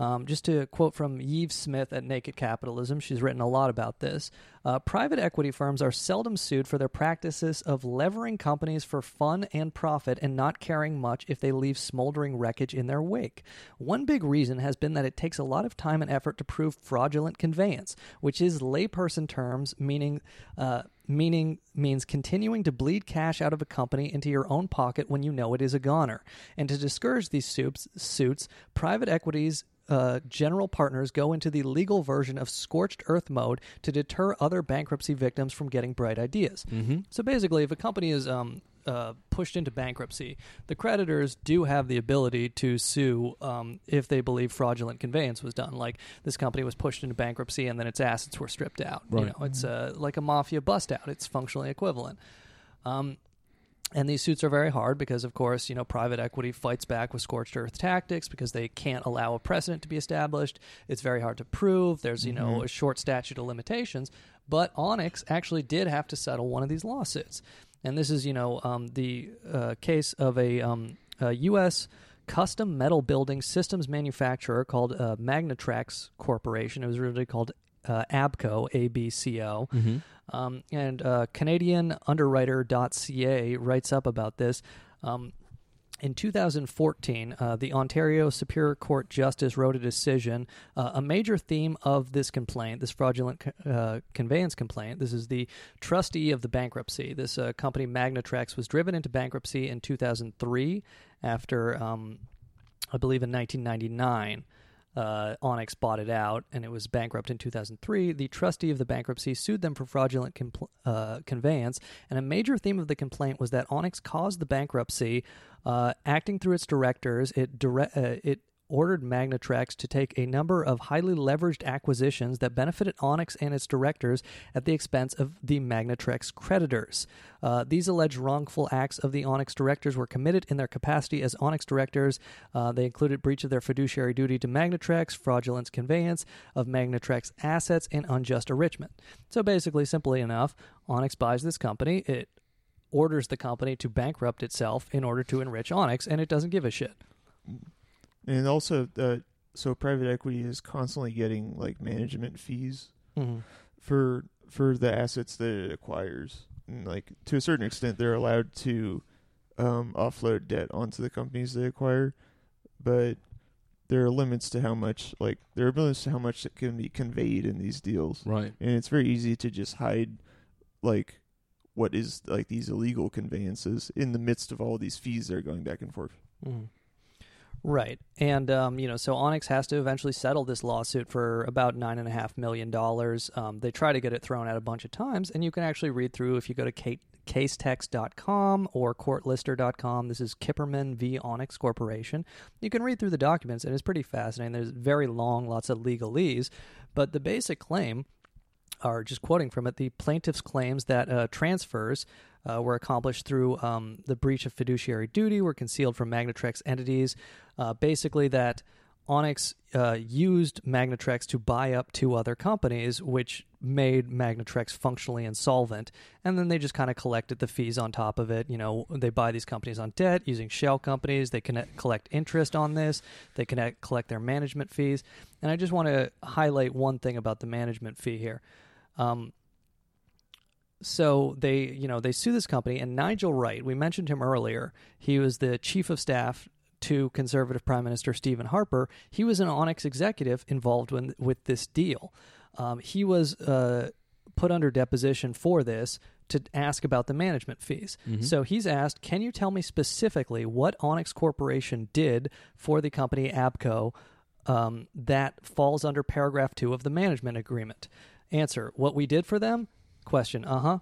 Um, just to quote from Yves Smith at Naked Capitalism, she's written a lot about this. Uh, private equity firms are seldom sued for their practices of levering companies for fun and profit and not caring much if they leave smoldering wreckage in their wake. One big reason has been that it takes a lot of time and effort to prove fraudulent conveyance, which is layperson terms meaning. Uh, meaning means continuing to bleed cash out of a company into your own pocket when you know it is a goner. And to discourage these suits, suits private equities uh, general partners go into the legal version of scorched earth mode to deter other bankruptcy victims from getting bright ideas. Mm-hmm. So basically, if a company is um, uh, pushed into bankruptcy, the creditors do have the ability to sue um, if they believe fraudulent conveyance was done. Like this company was pushed into bankruptcy and then its assets were stripped out. You know, it's uh, like a mafia bust out. It's functionally equivalent. Um, and these suits are very hard because, of course, you know, private equity fights back with scorched earth tactics because they can't allow a precedent to be established. It's very hard to prove. There's, you know, Mhm. a short statute of limitations. But Onex actually did have to settle one of these lawsuits. And this is, you know, um, the uh, case of a, um, a U.S. custom metal building systems manufacturer called uh, Magnatrax Corporation. It was originally called uh, ABCO, A-B-C-O. Mhm. Um, and uh, Canadian Underwriter.ca writes up about this. Um, in 2014, uh, the Ontario Superior Court Justice wrote a decision. Uh, a major theme of this complaint, this fraudulent uh, conveyance complaint, this is the trustee of the bankruptcy. This uh, company, Magnatrax, was driven into bankruptcy in 2003 after, um, I believe, in 1999 uh, Onex bought it out and it was bankrupt in 2003. The trustee of the bankruptcy sued them for fraudulent compl- uh, conveyance, and a major theme of the complaint was that Onex caused the bankruptcy, uh, acting through its directors. It dire- uh, it ordered Magnatrax to take a number of highly leveraged acquisitions that benefited Onex and its directors at the expense of the Magnatrax creditors. Uh, these alleged wrongful acts of the Onex directors were committed in their capacity as Onex directors. Uh, they included breach of their fiduciary duty to Magnatrax, fraudulent conveyance of Magnatrax assets, and unjust enrichment. So basically, simply enough, Onex buys this company. It orders the company to bankrupt itself in order to enrich Onex, and it doesn't give a shit. And also, uh, so private equity is constantly getting like management fees Mhm. for for the assets that it acquires. And like to a certain extent, they're allowed to um, offload debt onto the companies they acquire, but there are limits to how much like there are limits to how much that can be conveyed in these deals. Right. And it's very easy to just hide like what is like these illegal conveyances in the midst of all these fees that are going back and forth. Mhm. Right, and um, you know, so Onex has to eventually settle this lawsuit for about nine and a half million dollars. Um, they try to get it thrown out a bunch of times, and you can actually read through if you go to casetext.com or courtlister.com. This is Kipperman v. Onex Corporation. You can read through the documents, and it's pretty fascinating. There's very long, lots of legalese, but the basic claim are just quoting from it the plaintiff's claims that uh, transfers uh, were accomplished through um, the breach of fiduciary duty were concealed from Magnatrax entities. Uh, basically, that Onex uh, used Magnatrax to buy up two other companies, which made Magnatrax functionally insolvent. And then they just kind of collected the fees on top of it. You know, they buy these companies on debt using shell companies. They connect, collect interest on this. They connect, collect their management fees. And I just want to highlight one thing about the management fee here. Um, so they, you know, they sue this company, and Nigel Wright, we mentioned him earlier. He was the chief of staff to conservative Prime Minister Stephen Harper. He was an Onex executive involved with, with this deal. Um, he was uh, put under deposition for this to ask about the management fees. Mhm. So he's asked, "Can you tell me specifically what Onex Corporation did for the company Abco um, that falls under paragraph two of the management agreement?" Answer: What we did for them? Question: Uh huh.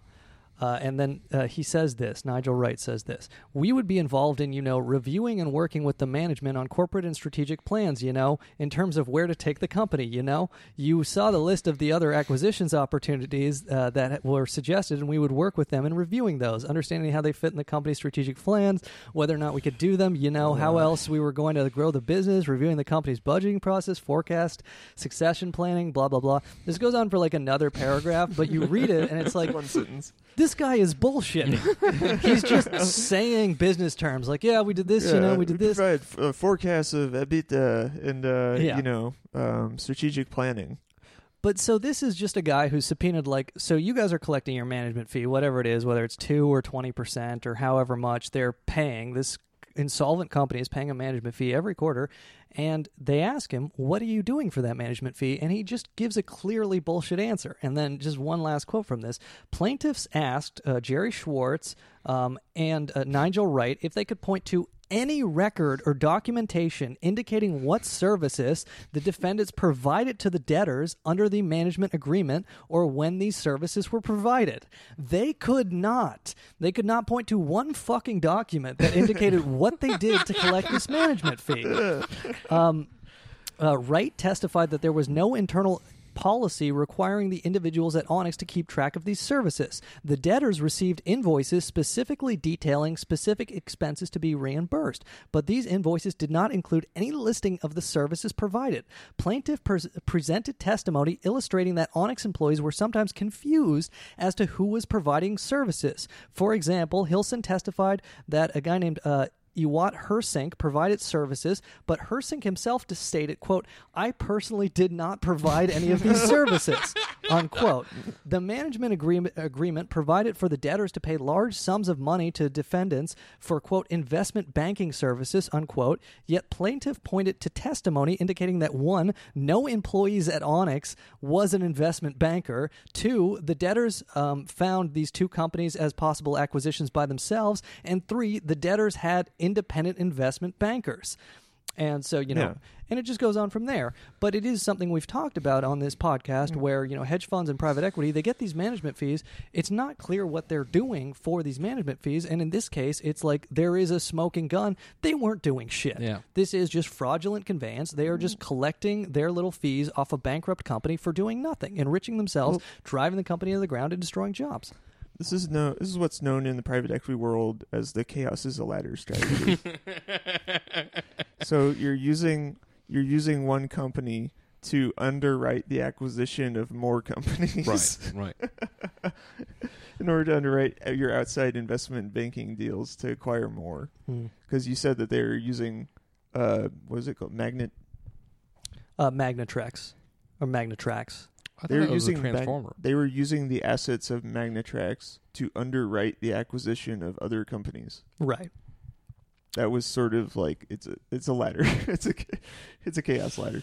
Uh, and then uh, he says this, Nigel Wright says this. We would be involved in, you know, reviewing and working with the management on corporate and strategic plans, you know, in terms of where to take the company, you know. You saw the list of the other acquisitions opportunities uh, that were suggested, and we would work with them in reviewing those, understanding how they fit in the company's strategic plans, whether or not we could do them, you know, how else we were going to grow the business, reviewing the company's budgeting process, forecast, succession planning, blah, blah, blah. This goes on for like another paragraph, but you read it, and it's like, One sentence. This guy is bullshitting. He's just saying business terms like, yeah, we did this, you know, we did this. Provide f- uh, forecasts of EBITDA and uh, Yeah. you know um, strategic planning. But so this is just a guy who's subpoenaed like so you guys are collecting your management fee, whatever it is, whether it's two or twenty percent or however much they're paying. This insolvent company is paying a management fee every quarter, and they ask him, "What are you doing for that management fee?" And he just gives a clearly bullshit answer. And then just one last quote from this: Plaintiffs asked uh, Gerry Schwartz um, and uh, Nigel Wright if they could point to any record or documentation indicating what services the defendants provided to the debtors under the management agreement or when these services were provided. They could not. They could not point to one fucking document that indicated what they did to collect this management fee. Um, uh, Wright testified that there was no internal policy requiring the individuals at Onex to keep track of these services. The debtors received invoices specifically detailing specific expenses to be reimbursed, but these invoices did not include any listing of the services provided. Plaintiff pres presented testimony illustrating that Onex employees were sometimes confused as to who was providing services. For example, Hilson testified that a guy named uh, Ewout Heersink provided services, but Heersink himself stated, quote, I personally did not provide any of these services, unquote. The management agreement, agreement provided for the debtors to pay large sums of money to defendants for, quote, investment banking services, unquote, yet plaintiff pointed to testimony indicating that one, no employees at Onex was an investment banker, two, the debtors um, found these two companies as possible acquisitions by themselves, and three, the debtors had independent investment bankers. And so, you know, Yeah. and it just goes on from there. But it is something we've talked about on this podcast Mm. where, you know, hedge funds and private equity, they get these management fees. It's not clear what they're doing for these management fees. And in this case, it's like there is a smoking gun. They weren't doing shit. Yeah. This is just fraudulent conveyance. They are just collecting their little fees off a bankrupt company for doing nothing, enriching themselves, driving the company to the ground, and destroying jobs. This is no. This is what's known in the private equity world as the chaos is a ladder strategy. so you're using you're using one company to underwrite the acquisition of more companies. Right, right. in order to underwrite your outside investment banking deals to acquire more. Hmm. Because you said that they're using, uh, what is it called? Magnet. Uh, Magnatrex or Magnatrax. I They were that was a using Mag- they were using the assets of Magnatrax to underwrite the acquisition of other companies. Right. That was sort of like it's a it's a ladder. it's a it's a chaos ladder.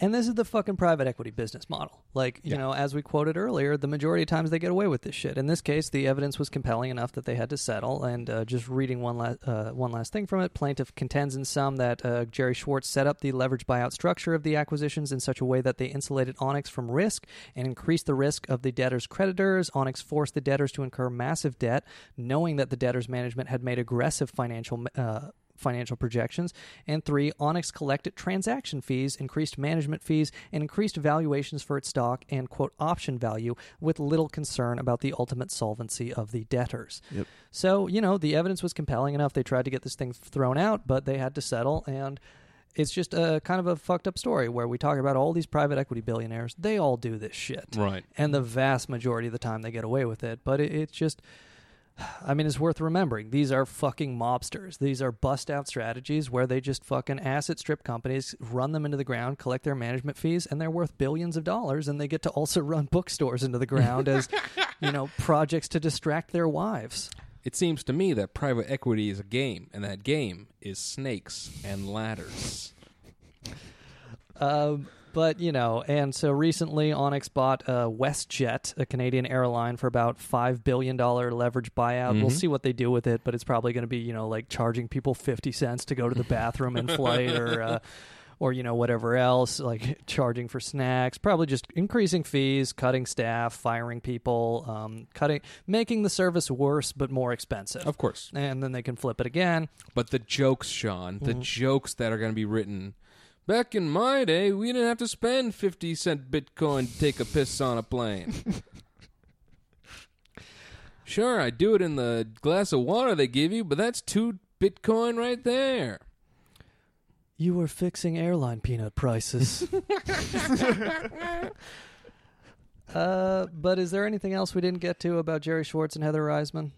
And this is the fucking private equity business model. Like, you Yeah. know, as we quoted earlier, the majority of times they get away with this shit. In this case, the evidence was compelling enough that they had to settle. And uh, just reading one last uh, one last thing from it, plaintiff contends in sum that uh, Gerry Schwartz set up the leverage buyout structure of the acquisitions in such a way that they insulated Onex from risk and increased the risk of the debtors' creditors. Onex forced the debtors to incur massive debt, knowing that the debtors' management had made aggressive financial. Financial projections. And three, Onex collected transaction fees, increased management fees, and increased valuations for its stock and, quote, option value with little concern about the ultimate solvency of the debtors. Yep. So, you know, the evidence was compelling enough. They tried to get this thing thrown out, but they had to settle. And it's just a kind of a fucked up story where we talk about all these private equity billionaires. They all do this shit. Right. And the vast majority of the time they get away with it. But it, it's just. I mean, it's worth remembering. These are fucking mobsters. These are bust out strategies where they just fucking asset strip companies, run them into the ground, collect their management fees, and they're worth billions of dollars. And they get to also run bookstores into the ground as, you know, projects to distract their wives. It seems to me that private equity is a game, and that game is snakes and ladders. Um, but you know, and so recently, Onex bought uh, WestJet, a Canadian airline, for about five billion dollar leverage buyout. We'll Mhm. see what they do with it, but it's probably going to be you know like charging people fifty cents to go to the bathroom in flight, or uh, or you know whatever else, like charging for snacks. Probably just increasing fees, cutting staff, firing people, um, cutting, making the service worse but more expensive. Of course. and then they can flip it again. But the jokes, Sean, the Mhm. jokes that are going to be written. Back in my day, we didn't have to spend 50 cent Bitcoin to take a piss on a plane. sure, I do it in the glass of water they give you, but that's two Bitcoin right there. You were fixing airline peanut prices. Uh, but is there anything else we didn't get to about Gerry Schwartz and Heather Reisman?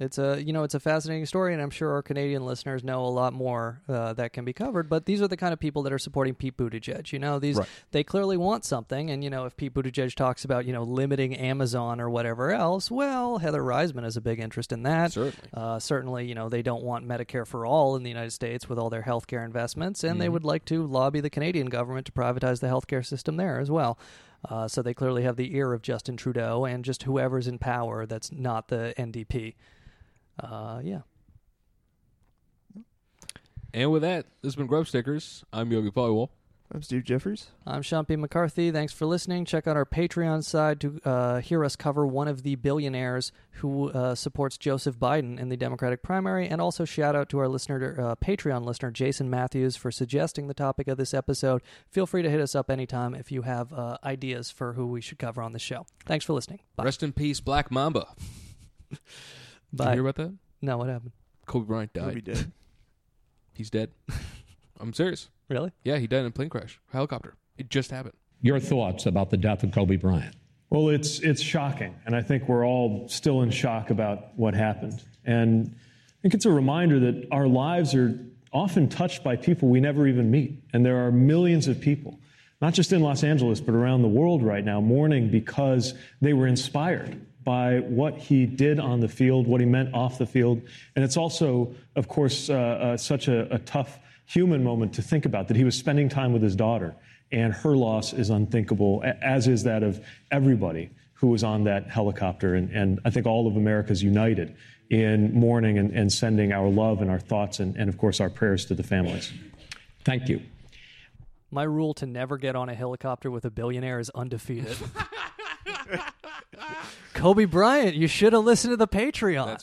It's a you know it's a fascinating story, and I'm sure our Canadian listeners know a lot more uh, that can be covered. But these are the kind of people that are supporting Pete Buttigieg. You know, these Right. they clearly want something, and you know if Pete Buttigieg talks about you know limiting Amazon or whatever else, well, Heather Reisman has a big interest in that. Certainly, uh, certainly, you know they don't want Medicare for all in the United States with all their healthcare investments, and they Mhm. would like to lobby the Canadian government to privatize the healthcare system there as well. Uh, so they clearly have the ear of Justin Trudeau and just whoever's in power that's not the NDP. Uh, yeah. And with that, this has been Grubstakers. I'm Yogi Polywall. I'm Steve Jeffers. I'm Sean P. McCarthy. Thanks for listening. Check out our Patreon side to uh, hear us cover one of the billionaires who uh, supports Joseph Biden in the Democratic primary. And also shout out to our listener, uh, Patreon listener, Jason Matthews, for suggesting the topic of this episode. Feel free to hit us up anytime if you have uh, ideas for who we should cover on the show. Thanks for listening. Bye. Rest in peace, Black Mamba. Did you Bye. hear about that? No, what happened? Kobe Bryant died. Kobe dead. He's dead. I'm serious. Really? Yeah, he died in a plane crash, helicopter. It just happened. Your thoughts about the death of Kobe Bryant? Well, it's it's shocking, and I think we're all still in shock about what happened. And I think it's a reminder that our lives are often touched by people we never even meet, and there are millions of people, not just in Los Angeles but around the world right now, mourning because they were inspired by what he did on the field, what he meant off the field, and it's also, of course, uh, uh, such a, a tough human moment to think about that he was spending time with his daughter and her loss is unthinkable, as is that of everybody who was on that helicopter. And, and I think all of America is united in mourning and, and sending our love and our thoughts and, and, of course, our prayers to the families. Thank you. My rule to never get on a helicopter with a billionaire is undefeated. Kobe Bryant, you should have listened to the Patreon.